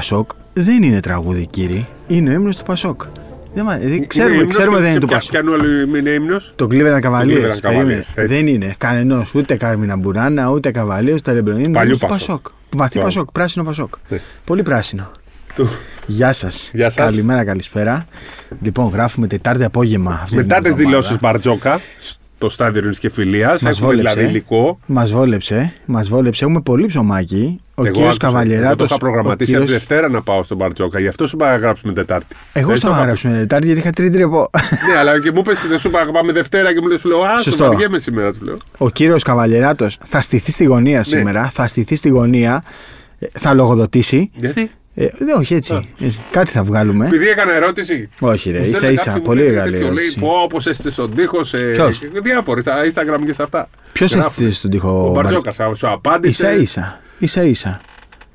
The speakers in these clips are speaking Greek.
του Πασόκ δεν είναι τραγούδι, κύριε. Είναι ο ύμνος του Πασόκ. Δεν, μα- δεν- ξέρουμε, ύμνος ξέρουμε και- δεν είναι και του ποια- Πασόκ. Ποιανού άλλου είναι ύμνος; Το Cleveland Cavaliers. Cleveland περίμενε. Cavaliers, έτσι. Δεν είναι κανενός ούτε Κάρμινα Μπουράνα, ούτε Καβαλίε, ούτε Λεμπρόν. Είναι Παλιού ύμνος του Πασόκ. Πασόκ. Βαθύ Μπράβο. Πασόκ, πράσινο Πασόκ. Ναι. Πολύ πράσινο. Του- Γεια σας. Γεια σας. Καλημέρα, καλησπέρα. Λοιπόν, γράφουμε Τετάρτη απόγευμα. αυτή Μετά την τις εβδομάδα. δηλώσεις Μπαρτζόκα στο στάδιο Ειρήνης και Φιλίας, Μας έχουμε βόλεψε. δηλαδή υλικό. Μας βόλεψε, μας βόλεψε. Έχουμε πολύ ψωμάκι. Ο Εγώ κύριος άκουσα. Εγώ Καβαλιεράτος. το είχα προγραμματίσει από τη Δευτέρα να πάω στον Μπαρτζόκα, γι' αυτό σου είπα να γράψουμε Τετάρτη. Εγώ Δεν στο το είχα έγραψα Τετάρτη γιατί είχα τρίτη ρεπό. Ναι, αλλά και μου είπε δεν σου είπα να πάμε Δευτέρα και μου λέει σου λέω Α, Σωστό. το βαριέμαι σήμερα, του λέω. Ο κύριος Καβαλιεράτος θα στηθεί στη γωνία Ναι. σήμερα. Θα στηθεί στη γωνία. ε, Θα λογοδοτήσει. Γιατί; Ε, δεν, όχι έτσι. έτσι. Κάτι θα βγάλουμε. Επειδή έκανα ερώτηση. Όχι, ρε. Μου ίσα στέλνε ίσα. κάποιοι, μου Πολύ λένε μεγάλη τέτοιο, λέει, ερώτηση. Πως, όπω έστειλε στον τοίχο. Σε... Ποιος; Διάφοροι στα Instagram και σε αυτά. Ποιος Γράφουν. έστειλε στον τοίχο Ο Μπαρ- Μπαρτζόκα σου απάντησε. Ίσα ίσα. Ίσα ίσα.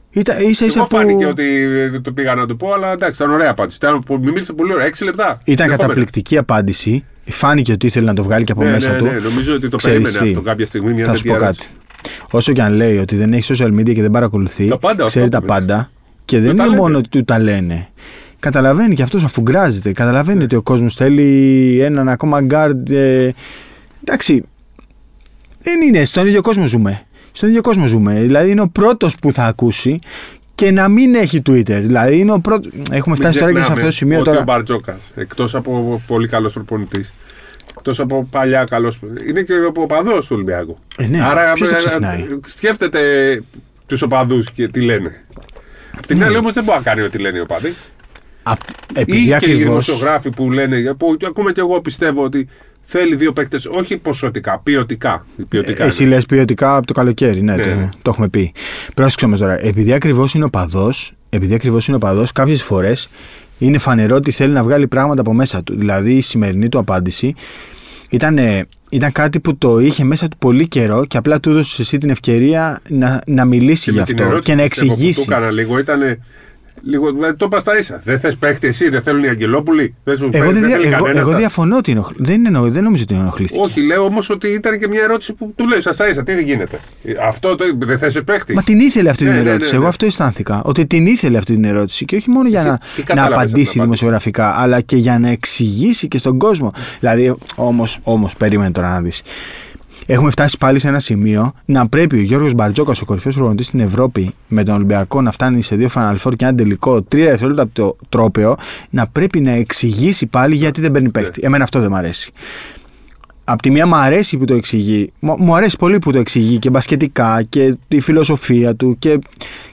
Ήταν ίσα ίσα Εγώ που. φάνηκε ότι δεν το πήγα να του πω, αλλά εντάξει, ήταν ωραία απάντηση. Ήταν, μου μίλησε πολύ ωραία, 6 λεπτά. Ήταν Συνεχόμενα. καταπληκτική απάντηση. Φάνηκε ότι ήθελε να το βγάλει και από Ναι, μέσα ναι, του. ναι, νομίζω ότι το Ξέρεις περίμενε τι, αυτό κάποια στιγμή. Μια Θα σου πω τέτοια κάτι. Όσο και αν λέει ότι δεν έχει social media και δεν παρακολουθεί, Τα πάντα, ξέρει αυτό τα το πάντα. Και δεν τα είναι λένε. μόνο ότι του τα λένε. Καταλαβαίνει και αυτός αφουγκράζεται. Καταλαβαίνει Ναι. ότι ο κόσμος θέλει έναν ακόμα γκάρντ. Ε, εντάξει. Δεν είναι. Στον ίδιο κόσμο ζούμε. Στον ίδιο κόσμο ζούμε. Δηλαδή είναι ο πρώτος που θα ακούσει και να μην έχει Twitter. Δηλαδή είναι ο πρώτο. Έχουμε φτάσει τώρα και σε αυτό το σημείο ότι τώρα. Ο Μπαρτζόκας, εκτός από πολύ καλός προπονητής, εκτός από παλιά καλό. Είναι και ο οπαδός του Ολυμπιακού. Ε, ναι, ποιος το ξεχνάει; σκέφτεται τους οπαδούς και τι λένε. Απ' την Ναι. άλλη όμως δεν μπορεί να κάνει ό,τι λένε οι οπαδοί. Απ- Ή επειδή και οι ακριβώ. δημοσιογράφοι που λένε, που ακόμα και εγώ πιστεύω ότι θέλει δύο παίκτες, όχι ποσοτικά, ποιοτικά. ποιοτικά Εσύ είναι. λες ποιοτικά από το καλοκαίρι, ναι, Ναι, το, ναι. το έχουμε πει. Πρόσεξε όμως τώρα, επειδή ακριβώς είναι οπαδός, επειδή ακριβώς είναι οπαδός, κάποιες φορές είναι φανερό ότι θέλει να βγάλει πράγματα από μέσα του. Δηλαδή η σημερινή του απάντηση ήταν, ε, ήταν κάτι που το είχε μέσα του πολύ καιρό και απλά του έδωσε εσύ την ευκαιρία να, να μιλήσει Και γι' με την αυτό ερώτηση και να πιστεύω, που εξηγήσει. Το έκανα λίγο, ήταν. Λίγο, δηλαδή, το είπα στα ίσα. Δεν θες παίχτη εσύ, δεν θέλουν οι Αγγελόπουλοι. Δεν σου Εγώ, παίρνει, δεν, δια- θέλει εγώ, κανένας. εγώ διαφωνώ ότι ενοχ... δεν, εννο- δεν νομίζω ότι ενοχλήθηκε. Όχι, λέω όμως ότι ήταν και μια ερώτηση που του λέει στα ίσα. Τι δεν γίνεται. Αυτό το, δεν θες παίχτη; Μα την ήθελε αυτή Ναι, την ναι, ναι, ερώτηση. ναι. Εγώ αυτό αισθάνθηκα. Ότι την ήθελε αυτή την ερώτηση. Και όχι μόνο για Εσύ να, τι να κατάλαβες από την απαντήσει απάντηση; δημοσιογραφικά, αλλά και για να εξηγήσει και στον κόσμο. Δηλαδή, όμως, όμως, περίμενε τώρα να δεις. Έχουμε φτάσει πάλι σε ένα σημείο να πρέπει ο Γιώργος Μπαρτζόκας, ο κορυφαίος προπονητής στην Ευρώπη, με τον Ολυμπιακό να φτάνει σε δύο Final Four και ένα τελικό, τρία δευτερόλεπτα από το τρόπεο, να πρέπει να εξηγήσει πάλι γιατί δεν παίρνει παίκτη. Ναι. Εμένα αυτό δεν μ' αρέσει. Απ' τη μία μου αρέσει που το εξηγεί. Μου μου αρέσει πολύ που το εξηγεί και μπασκετικά και τη φιλοσοφία του και,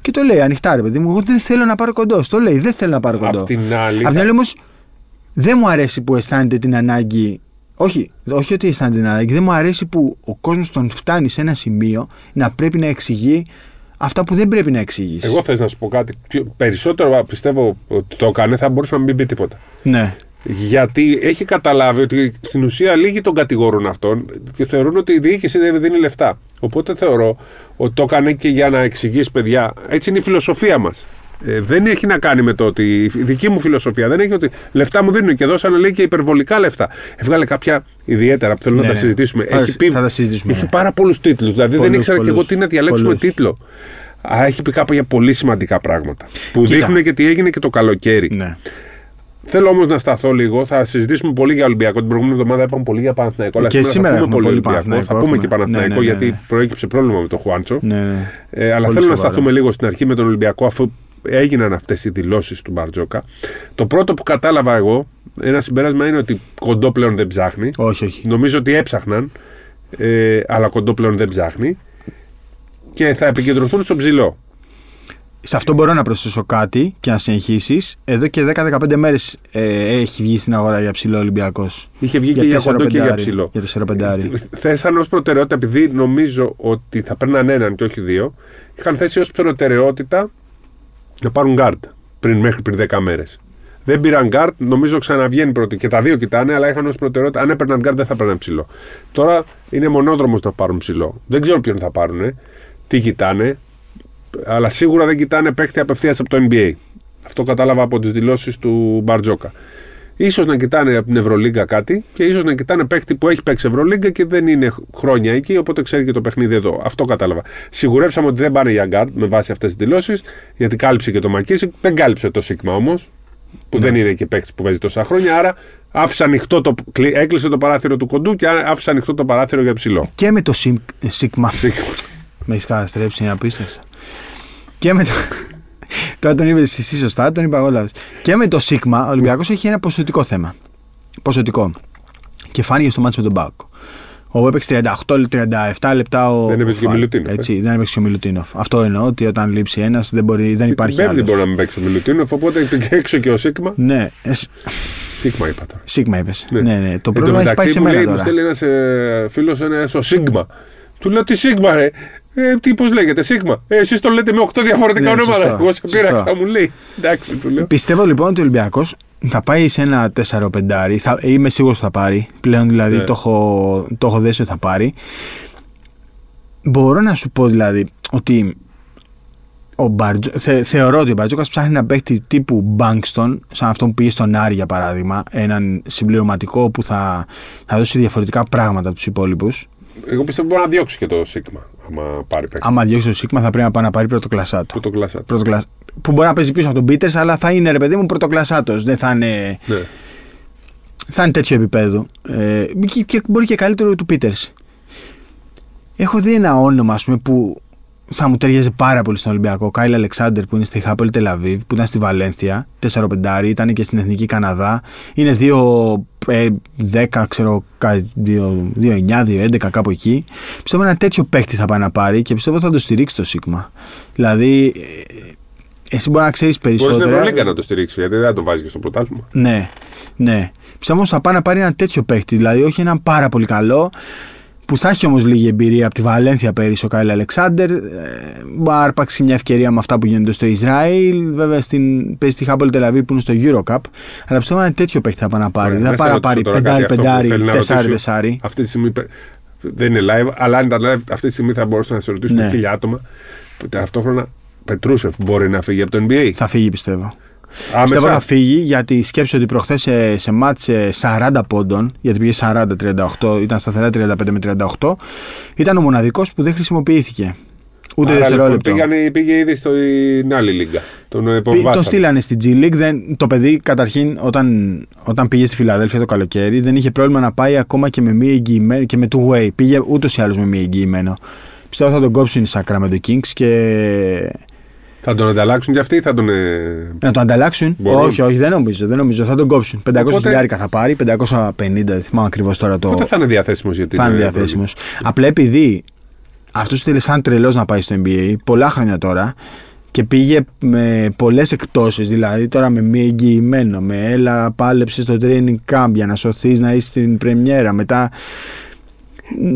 και το λέει ανοιχτά ρε παιδί μου. Εγώ δεν θέλω να πάρω κοντό. Το λέει, δεν θέλω να πάρω κοντό. Απ' την άλλη. Απ' την άλλη όμως δεν μου αρέσει που αισθάνεται την ανάγκη. Όχι, όχι ότι αισθάνεται την ανάγκη. Δεν μου αρέσει που ο κόσμος τον φτάνει σε ένα σημείο να πρέπει να εξηγεί αυτά που δεν πρέπει να εξηγήσει. Εγώ θες να σου πω κάτι. Πιο- Περισσότερο πιστεύω ότι το έκανε, θα μπορούσε να μην πει τίποτα. Ναι. Γιατί έχει καταλάβει ότι στην ουσία λίγοι τον κατηγορούν αυτόν και θεωρούν ότι η διοίκηση δεν δίνει λεφτά. Οπότε θεωρώ ότι το έκανε και για να εξηγήσει, παιδιά, έτσι είναι η φιλοσοφία μας. Ε, δεν έχει να κάνει με το ότι. Η δική μου φιλοσοφία δεν έχει ότι λεφτά μου δίνουν και δώσανε λέει και υπερβολικά λεφτά. Έβγαλε κάποια ιδιαίτερα που θέλω Ναι, να τα ναι. συζητήσουμε. Θα- έχει πει, θα τα συζητήσουμε, Έχει ναι. πάρα πολλούς τίτλους. Δηλαδή δεν Πολλούς, ήξερα και εγώ πολλούς. τι να διαλέξουμε Πολλούς. τίτλο. Α, έχει πει κάποια πολύ σημαντικά πράγματα. Που Κοίτα. δείχνουν και τι έγινε και το καλοκαίρι. ναι. Θέλω όμως να σταθώ λίγο. Θα συζητήσουμε πολύ για Ολυμπιακό. Την προηγούμενη εβδομάδα είπαμε πολύ για Παναθηναϊκό. Αλλά Και σήμερα θα πούμε έχουμε πολύ πολύ Ολυμπιακό. Παναθηναϊκό, Θα πούμε έχουμε. και Παναθηναϊκό Ναι, ναι, ναι, γιατί ναι. προέκυψε πρόβλημα με τον Χουάντσο. ναι, ναι. Ε, αλλά Πολύ θέλω να σοβαρό. σταθούμε λίγο στην αρχή με τον Ολυμπιακό αφού έγιναν αυτές οι δηλώσεις του Μπαρτζόκα. Το πρώτο που κατάλαβα εγώ, ένα συμπέρασμα είναι ότι κοντό πλέον δεν ψάχνει. Όχι, όχι. Νομίζω ότι έψαχναν, ε, αλλά κοντό πλέον δεν ψάχνει. Και θα επικεντρωθούν στο ψηλό. Σε αυτό μπορώ να προσθέσω κάτι και να συνεχίσεις. Εδώ και 10-15 μέρες έχει βγει στην αγορά για ψηλό Ολυμπιακός. Είχε βγει και για κοντό και για 4-5. ψηλό. Για 4-5. Θέσαν ως προτεραιότητα, επειδή νομίζω ότι θα παίρναν έναν και όχι δύο, είχαν θέσει ως προτεραιότητα να πάρουν γκάρντ πριν, μέχρι πριν 10 μέρες. Δεν πήραν γκάρντ, νομίζω ξαναβγαίνει πρώτη. Και τα δύο κοιτάνε, αλλά είχαν ως προτεραιότητα. Αν έπαιρναν γκάρντ, δεν θα παίρναν ψηλό. Τώρα είναι μονόδρομος να πάρουν ψηλό. Δεν ξέρω ποιον θα πάρουν, τι κοιτάνε, αλλά σίγουρα δεν κοιτάνε παίχτη απευθείας από το NBA. Αυτό κατάλαβα από τις δηλώσεις του Μπαρτζόκα. Ίσως να κοιτάνε από την Ευρωλίγκα κάτι και ίσως να κοιτάνε παίχτη που έχει παίξει Ευρωλίγκα και δεν είναι χρόνια εκεί, οπότε ξέρει και το παιχνίδι εδώ. Αυτό κατάλαβα. Σιγουρέψαμε ότι δεν πάνε για γκάρντ με βάση αυτές τις δηλώσεις, γιατί κάλυψε και το ΜακΚίσικ. Δεν κάλυψε το Σίγμα όμως, που δεν είναι και παίχτη που παίζει τόσα χρόνια. Άρα άφησε ανοιχτό το, έκλεισε το παράθυρο του κοντού και άφησε ανοιχτό το παράθυρο για ψηλό. Και με το Σίγμα. με έχεις καταστρέψει, είναι απίστευτο. Και με το. Τώρα τον είπες εσύ σωστά, τον είπα εγώ Και με το Σίγμα, ο Ολυμπιακός έχει ένα ποσοτικό θέμα. Ποσοτικό. Και φάνηκε στο μάτσο με τον Μπάκο. Ο έπαιξε 38-37 λεπτά ο. Δεν έπαιξε και ο Μιλουτίνοφ. Έτσι, ε. δεν έπαιξε και ο Μιλουτίνοφ. Αυτό εννοώ ότι όταν λείψει ένας δεν, μπορεί, δεν υπάρχει άλλος. Δεν μπορεί να μην παίξει ο Μιλουτίνοφ, οπότε και έξω και ο Σίγμα. Ναι. Σίγμα είπα τώρα. Σίγμα είπες. Ναι. ναι, ναι. Το πρόβλημα έχει πάει σε μένα. Μου στέλνει ένας ε, φίλος ένα ο Σίγμα. Του λέω τι Σίγμα, ρε; Ε, τι πώς λέγεται, Σίγμα. Ε, Εσείς το λέτε με 8 διαφορετικά ναι, ονόματα. Εγώ σε πήρα μου λέει. Εντάξει, του λέω. Πιστεύω λοιπόν ότι ο Ολυμπιακός θα πάει σε ένα 4-5. Είμαι σίγουρος ότι θα πάρει. Πλέον δηλαδή ναι. το, έχω, το έχω δέσει ότι θα πάρει. Μπορώ να σου πω δηλαδή ότι ο Μπαρτζο, θε, θεωρώ ότι ο Μπαρτζόκας ψάχνει να παίχτη τύπου Μπάνκστον, σαν αυτόν που πήγε στον Άρη για παράδειγμα, έναν συμπληρωματικό που θα, θα δώσει διαφορετικά πράγματα από τους υπόλοιπους. Εγώ πιστεύω μπορεί να διώξει και το Σίγμα. Άμα πάρει παίκτη. Άμα διώξει το Σίγμα θα πρέπει να πάει να πάρει πρωτοκλασάτο. Πρωτοκλασάτο. Που μπορεί να παίζει πίσω από τον Πίτερς, αλλά θα είναι ρε παιδί μου πρωτοκλασάτος. Δεν θα είναι. Ναι. Θα είναι τέτοιο επίπεδο. Ε, και, και, μπορεί και καλύτερο του Πίτερς. Έχω δει ένα όνομα ας πούμε, που θα μου ταιριάζει πάρα πολύ στον Ολυμπιακό. Κάιλ Αλεξάνδρ που είναι στη Χάπολ Τελαβίβ, που ήταν στη Βαλένθια, 4-5, ήταν και στην Εθνική Καναδά. Είναι 2-10, ξέρω, 2-9, 2-11, κάπου εκεί. Πιστεύω ένα τέτοιο παίκτη θα πάει να πάρει και πιστεύω θα το στηρίξει το Σίγμα. Δηλαδή, ε, εσύ μπορεί να ξέρεις περισσότερα. Μπορείς στην Ευρωλίγκα να το στηρίξεις, γιατί δεν θα το βάζεις και στο πρωτάθλημα. Ναι, ναι. Πιστεύω ότι θα πάει να πάρει ένα τέτοιο παίκτη. Δηλαδή, όχι ένα πάρα πολύ καλό που θα έχει όμως λίγη εμπειρία από τη Βαλένθια πέρυσι ο Κάιλ Αλεξάνδερ. Ε, μπορεί να αρπάξει μια ευκαιρία με αυτά που γίνονται στο Ισραήλ. Βέβαια στην, παίζει στη Χάμπολ Τελαβή που είναι στο Eurocup. Αλλά πιστεύω είναι τέτοιο παίχτη θα πάει να πάρει. δεν θα πάει να πάρει πεντάρι, πεντάρι, τεσσάρι, τεσσάρι. Αυτή τη στιγμή δεν είναι live, αλλά αν ήταν live αυτή τη στιγμή θα μπορούσαν να σε ρωτήσουν ναι. χίλια άτομα. Ταυτόχρονα Πετρούσεφ μπορεί να φύγει από το NBA. Θα φύγει πιστεύω. Άμεσα. Πιστεύω θα φύγει γιατί σκέψω ότι προχθές σε, σε μάτσε 40 πόντων, γιατί πήγε 40-38, ήταν σταθερά 35 με 38, ήταν ο μοναδικός που δεν χρησιμοποιήθηκε. Ούτε Άρα, δευτερόλεπτο. Λοιπόν, πήγανε, πήγε ήδη στην άλλη λίγα. Τον, ε, το στείλανε στην G League. Δεν, το παιδί καταρχήν όταν, όταν πήγε στη Φιλαδέλφια το καλοκαίρι δεν είχε πρόβλημα να πάει ακόμα και με μη εγγυημένο και με two way. Πήγε ούτως ή άλλως με μη εγγυημένο. Πιστεύω θα τον κόψουν οι Sacramento Kings και θα τον ανταλλάξουν και αυτοί ή θα τον. Ε, να τον ανταλλάξουν. Όχι, όχι, δεν νομίζω, δεν νομίζω. Θα τον κόψουν. 500 Οπότε... θα πάρει, 550, δεν θυμάμαι ακριβώς τώρα το. Πότε θα είναι διαθέσιμος γιατί. Θα είναι διαθέσιμος. Απλά επειδή αυτός θέλει σαν τρελός να πάει στο NBA πολλά χρόνια τώρα και πήγε με πολλές εκτόσεις. Δηλαδή τώρα με μη εγγυημένο, με έλα, πάλεψες στο training camp για να σωθείς να είσαι στην πρεμιέρα. Μετά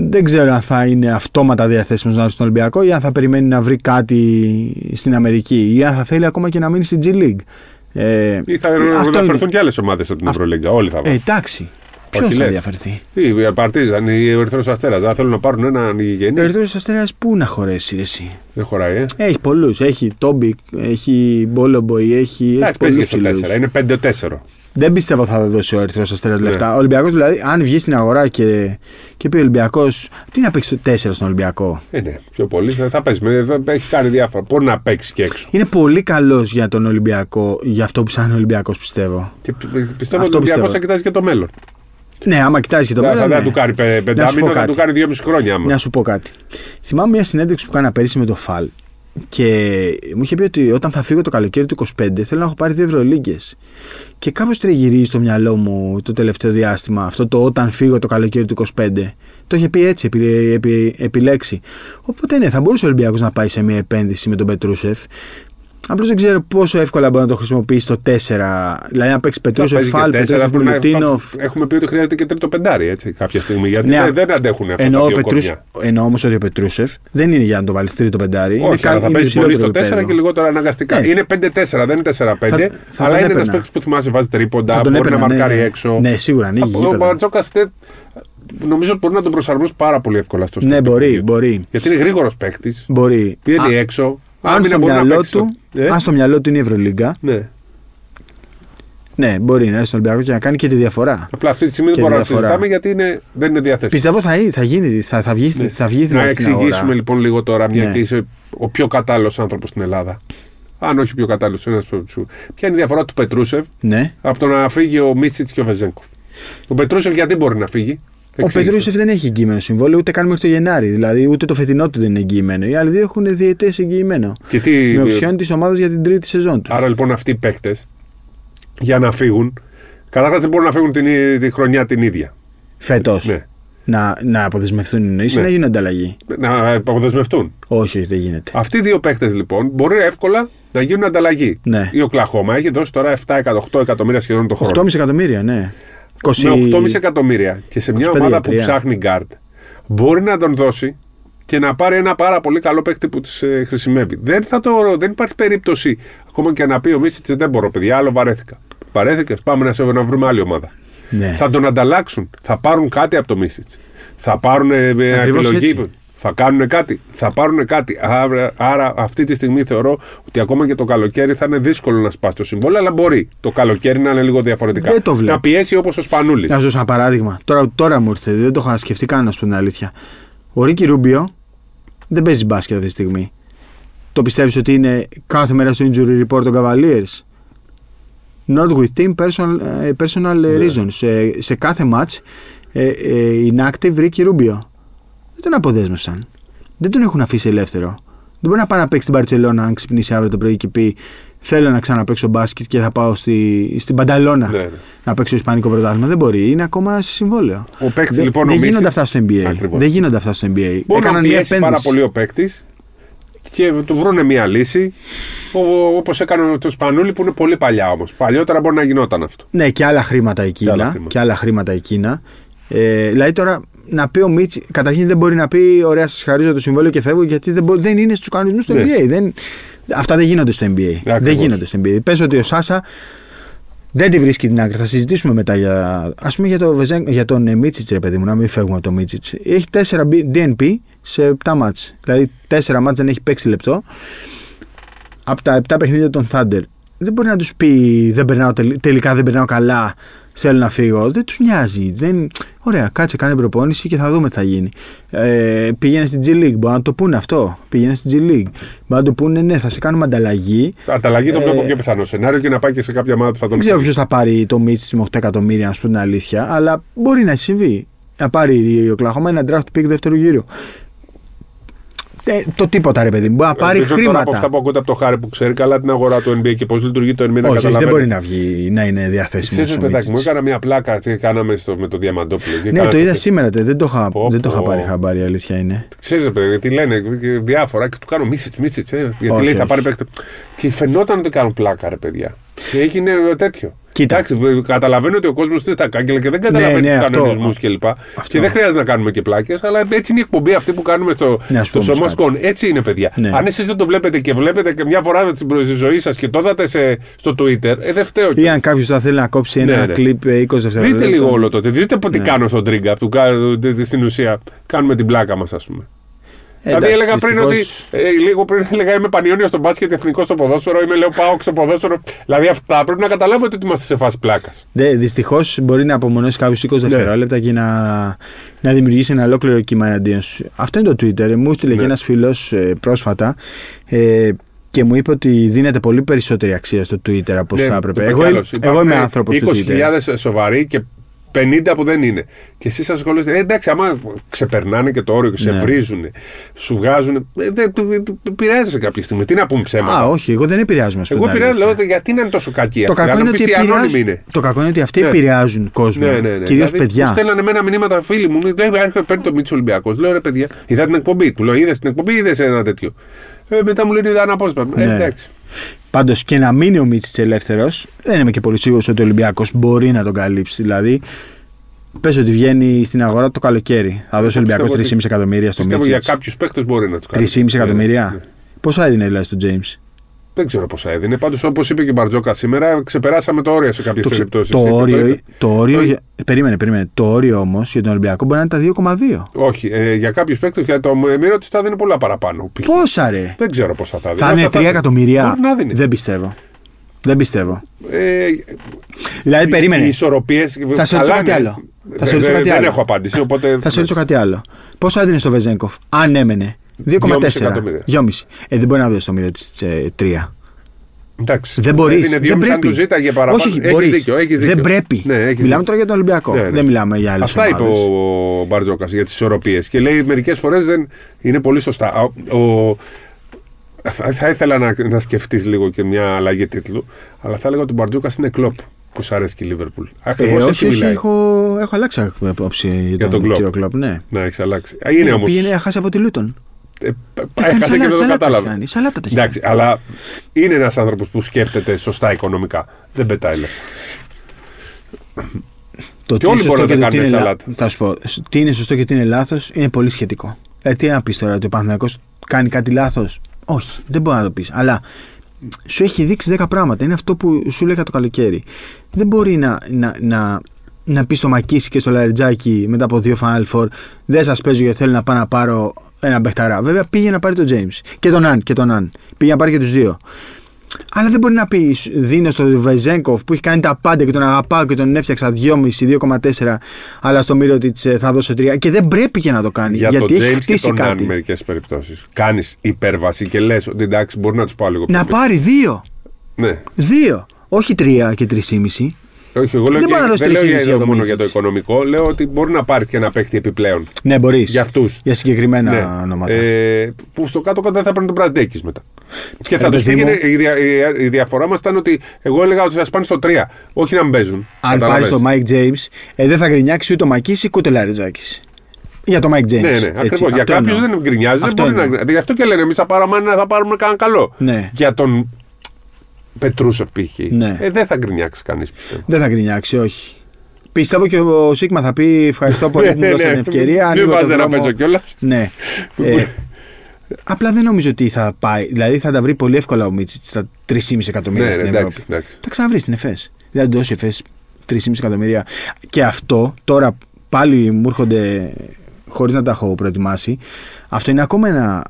δεν ξέρω αν θα είναι αυτόματα διαθέσιμος να στον Ολυμπιακό ή αν θα περιμένει να βρει κάτι στην Αμερική ή αν θα θέλει ακόμα και να μείνει στην G League. Ε, ή θα ενδιαφερθούν και άλλες ομάδες από την Ευρωλίγκα. Όλοι θα Ε, εντάξει. Ποιος θα ενδιαφερθεί. Η Παρτίζαν, η Ερυθρός Αστέρας. Δεν θέλουν να πάρουν έναν υγιεινή. Ο Ερυθρός Αστέρας πού να χωρέσει εσύ; Δεν χωράει, ε. Έχει πολλούς. Έχει Τόμπι, έχει Μπόλομποϊ, έχει. Εντάξει, παίζει στο 4. Είναι 5-4. Δεν πιστεύω θα δώσει ο Ερυθρός Αστέρα ναι. λεφτά. Ο Ολυμπιακός δηλαδή, αν βγει στην αγορά και, και πει ο Ολυμπιακός. Τι να παίξει το 4 στον Ολυμπιακό; Ε, ναι, πιο πολύ θα παίξει. Έχει κάνει διάφορα. Μπορεί να παίξει και έξω. Είναι πολύ καλός για τον Ολυμπιακό, για αυτό που ψάχνει ο Ολυμπιακός, πιστεύω. Και πιστεύω ότι ο Ολυμπιακός θα κοιτάζει και το μέλλον. Ναι, άμα κοιτάζει και το μέλλον. Θα, ναι. του κάνει πεντάμινο, θα του κάνει δυόμιση χρόνια. Άμα. Να σου πω κάτι. Θυμάμαι μια συνέντευξη που κάνα πέρυσι με το Φαλ και μου είχε πει ότι όταν θα φύγω το καλοκαίρι του 25 θέλω να έχω πάρει δύο Ευρωλίγκες. Και κάπω τριγυρίζει στο μυαλό μου το τελευταίο διάστημα αυτό το όταν φύγω το καλοκαίρι του 25. Το είχε πει έτσι, επι, επι, επιλέξει. Οπότε ναι, θα μπορούσε ο Ολυμπιακός να πάει σε μια επένδυση με τον Πετρούσεφ. Απλώς δεν ξέρω πόσο εύκολα μπορεί να το χρησιμοποιήσει το 4. Δηλαδή, να παίξει Πετρούσο Φάλ, Πετρούσο Μπουλουτίνοφ. Έχουμε πει ότι χρειάζεται και τρίτο πεντάρι έτσι, κάποια στιγμή. Γιατί ναι, δεν αντέχουν αυτά εννοώ τα δύο Εννοώ όμως ότι ο Πετρούσεφ δεν είναι για να το βάλεις τρίτο πεντάρι. Όχι, είναι αλλά θα παίζει πολύ στο 4 και λιγότερο αναγκαστικά. Ναι. Είναι 5-4, δεν είναι 4-5. Αλλά είναι ένας παίκτης που θυμάσαι βάζει τρίποντα, μπορεί να μαρκάρει ναι. έξω. Ναι, σίγουρα ανοίγει. Ο Μπαρτζόκας νομίζω μπορεί να τον προσαρμόσει πάρα πολύ εύκολα στο Ναι, μπορεί, μπορεί. Γιατί είναι γρήγορος παίκτης. Μπορεί. Πήγαινε έξω. Αν στο, μυαλό του, ε; αν στο μυαλό του είναι η Ευρωλίγκα, ναι. Ναι, μπορεί να έρθει στον Ολυμπιακό και να κάνει και τη διαφορά. Απλά αυτή τη στιγμή δεν Και μπορούμε να διαφορά. συζητάμε γιατί είναι, δεν είναι διαθέσιμο. Πιστεύω θα, θα γίνει, θα, θα βγει, θα βγει Να στην εξηγήσουμε αγορά. λοιπόν λίγο τώρα, μια Ναι. και είσαι ο πιο κατάλληλος άνθρωπος στην Ελλάδα. Αν όχι ο πιο κατάλληλος, ένας σου. Ποια είναι η διαφορά του Πετρούσεβ Ναι. από το να φύγει ο Μίτσιτ και ο Βεζέγκοφ. Ο Πετρούσεβ γιατί μπορεί να φύγει; Ο Εξήγησε. Πετρούσεφ δεν έχει εγγυημένο συμβόλαιο ούτε καν μέχρι το Γενάρη. Δηλαδή ούτε το φετινό του δεν είναι εγγυημένο. Οι άλλοι δύο έχουν διαιτές εγγυημένο. Και τι, Με οψιόν τη ομάδα για την τρίτη σεζόν τους. Άρα λοιπόν αυτοί οι παίκτες για να φύγουν. Καταρχάς δεν μπορούν να φύγουν την, ί- τη χρονιά την ίδια. Φέτος. Ναι. Να, να αποδεσμευτούν εννοεί ή Ναι. να γίνουν ανταλλαγή. Να αποδεσμευτούν. Όχι, όχι, δεν γίνεται. Αυτοί οι δύο παίκτες λοιπόν μπορεί εύκολα να γίνουν ανταλλαγή. Ναι. Η Οκλαχώμα έχει δώσει τώρα 7 εκατο- 8 εκατομμύρια σχεδόν το χρόνο. 8,5 εκατομμύρια, ναι. 20... Με 8,5 εκατομμύρια και σε μια 25 ομάδα που για τρία. ψάχνει γκαρντ μπορεί να τον δώσει και να πάρει ένα πάρα πολύ καλό παίκτη που τη ε, χρησιμεύει. Δεν, θα το, δεν υπάρχει περίπτωση ακόμα και να πει ο Μίσιτς δεν μπορώ, παιδιά, άλλο βαρέθηκα. Βαρέθηκε, πάμε να, σε, να βρούμε άλλη ομάδα. Ναι. Θα τον ανταλλάξουν. Θα πάρουν κάτι από το Μίσιτς. Θα πάρουν ε, ε, Ακριβώς επιλογή. έτσι. Θα κάνουν κάτι. Θα πάρουν κάτι. Άρα, άρα αυτή τη στιγμή θεωρώ ότι ακόμα και το καλοκαίρι θα είναι δύσκολο να σπάσει το συμβόλαιο, αλλά μπορεί το καλοκαίρι να είναι λίγο διαφορετικά. Δεν το βλέπω. Να πιέσει όπως ο Σπανούλης. Να σου δώσω ένα παράδειγμα. Τώρα, τώρα μου ήρθε, δεν το είχα σκεφτεί καν, να σου πω την αλήθεια. Ο Ρίκη Ρούμπιο δεν παίζει μπάσκετ αυτή τη στιγμή. Το πιστεύεις ότι είναι κάθε μέρα στο injury report των Cavaliers; Not with team personal, ε, personal Ναι. reasons. Σε, σε κάθε match ε, ε, inactive Ρίκη Ρούμπιο. Δεν τον αποδέσμευσαν. Δεν τον έχουν αφήσει ελεύθερο. Δεν μπορεί να πάει να παίξει στην Παρσελόνα αν ξυπνήσει αύριο το πρωί και πει Θέλω να ξαναπαίξω μπάσκετ και θα πάω στη, στην Πανταλώνα Ναι, ναι. να παίξω Ισπανικό πρωτάθλημα. Δεν μπορεί. Είναι ακόμα σε συμβόλαιο. Ο παίκτης Δεν, λοιπόν δεν ο γίνονται Μίσιτς, αυτά στο NBA. Ακριβώς. Δεν γίνονται αυτά στο NBA. Μπορεί να Έκαναν μια πιέσει πάρα επένδυση. πολύ ο παίκτης και του βρούνε μια λύση. Όπως έκανε το Σπανούλη που είναι πολύ παλιά όμως. Παλιότερα μπορεί να γινόταν αυτό. Ναι, και άλλα χρήματα εκείνα. άλλα χρήματα. Και άλλα χρήματα εκείνα. Ε, δηλαδή τώρα να πει ο Μίτσι, καταρχήν δεν μπορεί να πει: Ωραία, σας χαρίζω το συμβόλαιο και φεύγω, γιατί δεν, μπο- δεν είναι στους κανονισμούς του Ναι. NBA. Δεν, αυτά δεν γίνονται στο NBA. Ακριβώς. Δεν γίνονται στο NBA. Πες ότι ο Σάσα δεν τη βρίσκει την άκρη. Θα συζητήσουμε μετά για. Α πούμε για, το Βεζέν, για τον ε, Μίτσιτς, ρε παιδί μου, να μην φεύγουμε από το Μίτσιτς. Έχει 4 DNP σε 7 μάτς. Δηλαδή 4 μάτς δεν έχει παίξει λεπτό. Από τα 7 παιχνίδια των Thunder. Δεν μπορεί να τους πει δεν περνάω, τελ- τελικά δεν περνάω καλά. Θέλω να φύγω. Δεν τους νοιάζει. Δεν... Ωραία, κάτσε, κάνε προπόνηση και θα δούμε τι θα γίνει. Ε, πήγαινε στην G League. Μπορεί να το πούνε αυτό. Πήγαινε στην G League. Μπορεί να το πούνε ναι, θα σε κάνουμε ανταλλαγή. Ανταλλαγή το Ε, βλέπω πιο πιθανό σενάριο και να πάει και σε κάποια ομάδα που θα τον Δεν ξέρω ποιος θα πάρει το Μίτσι με 8 εκατομμύρια, να σου πω την αλήθεια, αλλά μπορεί να συμβεί. Να πάρει η Οκλαχώμα ένα draft pick δεύτερου γύρου. Ε, το τίποτα ρε παιδί μου. Μπορεί να πάρει Ελπίζω τώρα από χρήματα. αυτά που ακούτε από το χάρη που ξέρει καλά την αγορά του NBA και πώς λειτουργεί το NBA να Όχι, όχι, δεν καταλαβαίνει. μπορεί να βγει να είναι διαθέσιμος. Ξέρεις, παιδάκι μου, έκανα μια πλάκα τι κάναμε στο, με το Διαμαντόπουλο. Και Ναι, κάνα το είδα τέτοιο. σήμερα. τε, Δεν το είχα, Πω, δεν το είχα πω. πάρει χαμπάρι, η αλήθεια είναι. Ξέρεις, ρε παιδί, τι λένε και διάφορα και του κάνω μίσιτ, μίσιτ. Ε, γιατί Όχι, λέει θα όχι. πάρει παίκτη. Και φαινόταν ότι κάνουν πλάκα, ρε παιδιά. Και έγινε ε, τέτοιο. Κοίτα. Εντάξει, ε, καταλαβαίνω ότι ο κόσμος είναι στα κάγκελα και δεν καταλαβαίνει ναι, τους αυτό. κανονισμούς κλπ. Αυτό. Και δεν χρειάζεται να κάνουμε και πλάκες, αλλά έτσι είναι η εκπομπή αυτή που κάνουμε στο, Ναι, ας στο πούμε Σώμα κάτι. Σκόν. Έτσι είναι, παιδιά. Ναι. Αν εσείς δεν το βλέπετε και βλέπετε και μια φορά στην προ- στη ζωή σας και το είδατε σε- στο Twitter, ε, δεν φταίω. Ή αν κάποιος θα θέλει να κόψει ένα Ναι, ναι. κλιπ ε, 20 δευτερόλεπτα. Δείτε λίγο όλο τότε. Δείτε τι Ναι. κάνω στον Τρίγκα. Του, κα- τε- στην ουσία κάνουμε την πλάκα μας, ας πούμε. Ε, δηλαδή εντάξει, έλεγα πριν ότι. δυστυχώς- Ε, λίγο πριν έλεγα είμαι πανιόνιος στο μπάσκετ, εθνικός στο ποδόσφαιρο, είμαι λέω πάω στο ποδόσφαιρο. Δηλαδή αυτά πρέπει να καταλάβετε ότι είμαστε σε φάση πλάκας. Δυστυχώς μπορεί να απομονώσει κάποιου 20 Ναι. δευτερόλεπτα και να, να δημιουργήσει ένα ολόκληρο κύμα εναντίον σου. Αυτό είναι το Twitter. Μου έστειλε Ναι. και ένας φίλος πρόσφατα ε, και μου είπε ότι δίνεται πολύ περισσότερη αξία στο Twitter από όσο θα έπρεπε. Εγώ, είμαι- εγώ είμαι άνθρωπος του Twitter. 20.000 σοβαροί και 50 που δεν είναι. Και εσείς ασχολείστε. Ε, εντάξει, άμα ξεπερνάνε και το όριο και σε Ναι. βρίζουν, σου βγάζουν. Ε, δεν του- του- του πειράζει κάποια στιγμή. Τι να πούμε ψέματα. Α, όχι, εγώ δεν επηρεάζομαι. Εγώ πειράζω, λέω ότι γιατί να είναι τόσο κακή Το αυτή. κακό, Να είναι μου ότι πεις τι ανώνυμη επηρεάζουν, είναι. το κακό είναι ότι αυτοί Ναι. επηρεάζουν κόσμο. Ναι, ναι, ναι. Κυρίως Δηλαδή, παιδιά. Μου στέλνανε εμένα μηνύματα φίλοι μου. Μου λέει, έρχεται, παίρνει το Μίτσο Ολυμπιακός. Λέω ρε παιδιά, είδα την εκπομπή. Του λέω, είδες την εκπομπή, είδες ένα τέτοιο. Ε, μετά μου λένε, είδα ένα απόσπασμα. Ε, Ναι. εντάξει. Πάντως και να μείνει ο Μίτσιτ ελεύθερος, δεν είμαι και πολύ σίγουρος ότι ο Ολυμπιακός μπορεί να τον καλύψει. Δηλαδή, πες ότι βγαίνει στην αγορά το καλοκαίρι. Θα δώσει ο Ολυμπιακός πιστεύω 3,5 εκατομμύρια στο Πιστεύω για Μίτσιτ. κάποιους παίχτε μπορεί να τους κάνει. 3,5 Ναι, ναι, εκατομμύρια; ναι. Πόσα έδινε δηλαδή στον James. Δεν ξέρω πόσα έδινε. Πάντως, όπως είπε και ο Μπαρτζόκα σήμερα, ξεπεράσαμε το όριο σε κάποιες Το, ξε- περιπτώσεις. το όριο, το όριο για- περίμενε, περίμενε. Το όριο όμως για τον Ολυμπιακό μπορεί να είναι τα 2,2. Όχι, ε, για κάποιους παίχτε, για το Μύρο τη θα δίνει πολλά παραπάνω. Π.χ. Πόσα ρε. Δεν ξέρω πόσα θα δίνει. Θα είναι Όσα 3 εκατομμύρια. Μπορεί να δίνει. Δεν πιστεύω. Δεν πιστεύω. Ε, Δηλαδή, περίμενε. Οι ισορροπίες. Θα σε ρωτήσω κάτι άλλο. Θα σε ρωτήσω κάτι δεν άλλο. έχω απάντηση. Οπότε... Θα σε ρωτήσω κάτι άλλο. Πόσο έδινε στο Βεζέγκοφ, αν έμενε; 2,4. 2,5 εκατομμύρια. 2,5. Ε, δεν μπορεί να δώσει το μοίρα της ε, 3. Εντάξει. Δεν μπορείς. Είναι Δεν δύο μισά πρέπει. του ζήταγε παραπάνω. Όχι, όχι, Έχεις μπορείς. δίκιο, έχεις Δεν δίκιο. πρέπει. Ναι, έχεις μιλάμε δίκιο. τώρα για τον Ολυμπιακό. Ναι, ναι. Δεν μιλάμε για άλλες Αυτά είπε ο Μπαρτζόκας για τις ισορροπίες. Και λέει μερικές φορές δεν είναι πολύ σωστά. Ο, ο- θα, θα ήθελα να, να σκεφτείς λίγο και μια αλλαγή τίτλου, αλλά θα έλεγα ότι ο Μπαρτζόκας είναι κλοπ που σου αρέσει και η Λίβερπουλ. Ε, Ακριβώς όχι, έτσι όχι, μιλάει. έχω, έχω αλλάξει απόψη για τον, τον Klopp. κύριο Κλοπ. Ναι. Να έχει αλλάξει. Α, Είναι Ναι, όμω. Πήγαινε να χάσει από τη Λούτον. Ε, Τα κάνει έχασε και σαλάτα, δεν το σαλάτα έχει κατάλαβε. κάνει, Σαλάτα τα έχει Εντάξει, αλλά είναι ένας άνθρωπος που σκέφτεται σωστά οικονομικά. Δεν πετάει λεφτά. Το Και τι όλοι είναι μπορούν σωστό να και τα το τι κάνουν είναι λα- σαλάτα. Θα σου πω. Τι είναι σωστό και τι είναι λάθος είναι πολύ σχετικό. Ε, τι να πεις τώρα, ότι ο Παναθηναϊκός κάνει κάτι λάθος; Όχι, δεν μπορεί να το πεις. Αλλά σου έχει δείξει 10 πράγματα. Είναι αυτό που σου λέγα το καλοκαίρι. Δεν μπορεί να, να, να, να πεις στο Μακίση και στο Λαριτζάκι μετά από δύο Final Four δεν σας παίζω γιατί θέλω να πάω να πάρω ένα μπεχταρά. Βέβαια πήγε να πάρει τον James και τον Αν και τον Αν. Πήγε να πάρει και τους δύο. Αλλά δεν μπορεί να πει δίνω στο Βεζέγκοφ που έχει κάνει τα πάντα και τον αγαπάω και τον έφτιαξα 2,5-2,4 αλλά στο μύρο τη θα δώσω 3 και δεν πρέπει και να το κάνει Για γιατί τον έχει James και χτίσει τον Αν κάτι. μερικές περιπτώσεις. Κάνεις υπέρβαση και λες ότι εντάξει, μπορεί να τους πάω λίγο πιο Να πίσω. πάρει δύο. Ναι. Δύο. Όχι τρία και τρει,5. Όχι, εγώ λέω Δεν και, μπορεί να δώσει δεν λέω 3,5 για, για το μόνο για το Mitsic. οικονομικό. Λέω ότι μπορεί να πάρεις και ένα παίχτη επιπλέον. Ναι, μπορείς. Για αυτούς. Για συγκεκριμένα Ναι. ονόματα. Ε, που στο κάτω-κάτω δεν θα παίρνουν τον Μπραντέκη μετά. Και θα Ρε τους παιδί πήγαινε. μου. Η, δια, η, η διαφορά μας ήταν ότι εγώ έλεγα ότι θα πάνε στο 3. Όχι να μπέζουν. Αν πάρεις τον Mike James, ε, δεν θα γκρινιάξεις ούτε ο Μακίση ούτε ο Λαριτζάκης. Για το Mike James. Ναι, ναι, έτσι. ακριβώς. Για Αυτό κάποιους εννοώ. δεν γκρινιάζει. Δεν Αυτό μπορεί να... εννοώ. Γι' αυτό και λένε εμείς θα πάρουμε ένα, θα πάρουμε κανένα καλό. Ναι. Για τον Πετρούσεφ π.χ. Ναι. Ε, δεν θα γκρινιάξει κανείς πιστεύω. Δεν θα γκρινιάξει, όχι. Πιστεύω και ο Σίγμα θα πει ευχαριστώ πολύ που μου δώσατε την ευκαιρία. Ναι, Μην ανοίγω το βάζετε να δρόμο. παίζω κιόλας. Ναι. Ε, απλά δεν νομίζω ότι θα πάει. Δηλαδή θα τα βρει πολύ εύκολα ο Μίτσιτς στα 3,5 εκατομμύρια Ναι, στην ναι, Ευρώπη. εντάξει, εντάξει. Θα ξαναβρει στην ΕΦΕΣ. Δηλαδή θα δώσει ΕΦΕΣ 3,5 εκατομμύρια. Και αυτό τώρα πάλι μου έρχονται χωρίς να τα έχω προετοιμάσει. Αυτό είναι ακόμα ένα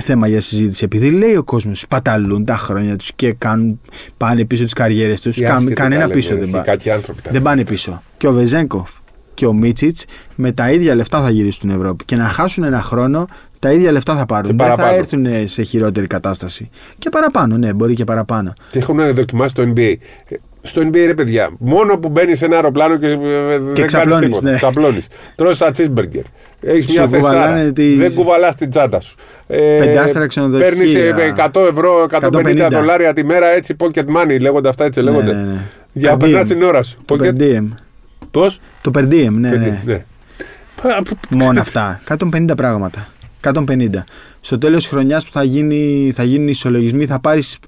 θέμα για συζήτηση. Επειδή λέει ο κόσμος σπαταλούν τα χρόνια τους και κάνουν, πάνε πίσω τις καριέρες τους. Οι άσχετοι Κανένα τα λένε, πίσω δεν πάει. Κάποιοι άνθρωποι τα Δεν πάνε πίσω. Και ο Βεζέγκοφ και ο Μίτσιτς με τα ίδια λεφτά θα γυρίσουν στην Ευρώπη. Και να χάσουν ένα χρόνο, τα ίδια λεφτά θα πάρουν. Και Δεν θα παραπάνω. έρθουν σε χειρότερη κατάσταση. Και παραπάνω, ναι, μπορεί και παραπάνω. Και έχουν δοκιμάσει το NBA. Ε, Στο NBA, ρε παιδιά, μόνο που μπαίνεις σε ένα αεροπλάνο και, ε, δεν κάνεις ξαπλώνεις, τίποτα. ναι. Ξαπλώνεις. Τρως τα cheeseburger. Έχεις μια Σου θεσάρα. κουβαλάνε τις- Δεν κουβαλάς την τσάντα σου. Ε, Πεντάστερα ξενοδοχεία. Παίρνεις 100 ευρώ, 150 150. δολάρια τη μέρα έτσι, pocket money, λέγονται αυτά έτσι λέγονται. Ναι, ναι, ναι. Για να Per περνάς diem. την ώρα σου. Το per diem. Πώς; Το per diem, ναι, ναι. ναι. Μόνο αυτά. 150 πράγματα. 150. Στο τέλος της χρονιάς που θα, γίνει, θα γίνουν οι ισολογισμοί, θα πάρεις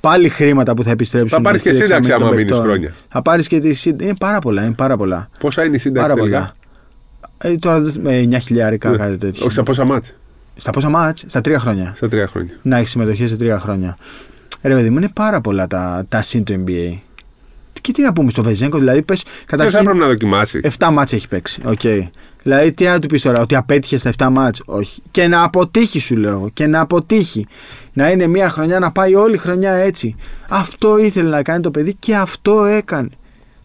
πάλι χρήματα που θα επιστρέψουν. Θα πάρεις και στη σύνταξη δεξαμενή άμα των μείνεις παικτών. χρόνια. Θα πάρεις και τη σύνταξη. Είναι πάρα πολλά. Είναι πάρα πολλά. Πόσα είναι η σύνταξη Πάρα τελικά; πολλά. Ε, τώρα δεν- ε, 9 χιλιάρικα, κάτι τέτοιο. Όχι, σε πόσα μάτια. Στα πόσα μάτς, στα τρία χρόνια. Σε τρία χρόνια. Να έχεις συμμετοχή σε τρία χρόνια. Ρε παιδί μου, είναι πάρα πολλά τα, τα συν του NBA. Και τι να πούμε στο Βεζένκοφ, δηλαδή πες. Ποιο θα Καταρχήν, έπρεπε να δοκιμάσει. 7 ματς έχει παίξει. Οκ. Δηλαδή, τι να του πεις τώρα, ότι απέτυχε στα 7 ματς; Όχι. Και να αποτύχει, σου λέω. Και να αποτύχει. Να είναι μια χρονιά να πάει όλη η χρονιά έτσι. Αυτό ήθελε να κάνει το παιδί και αυτό έκανε.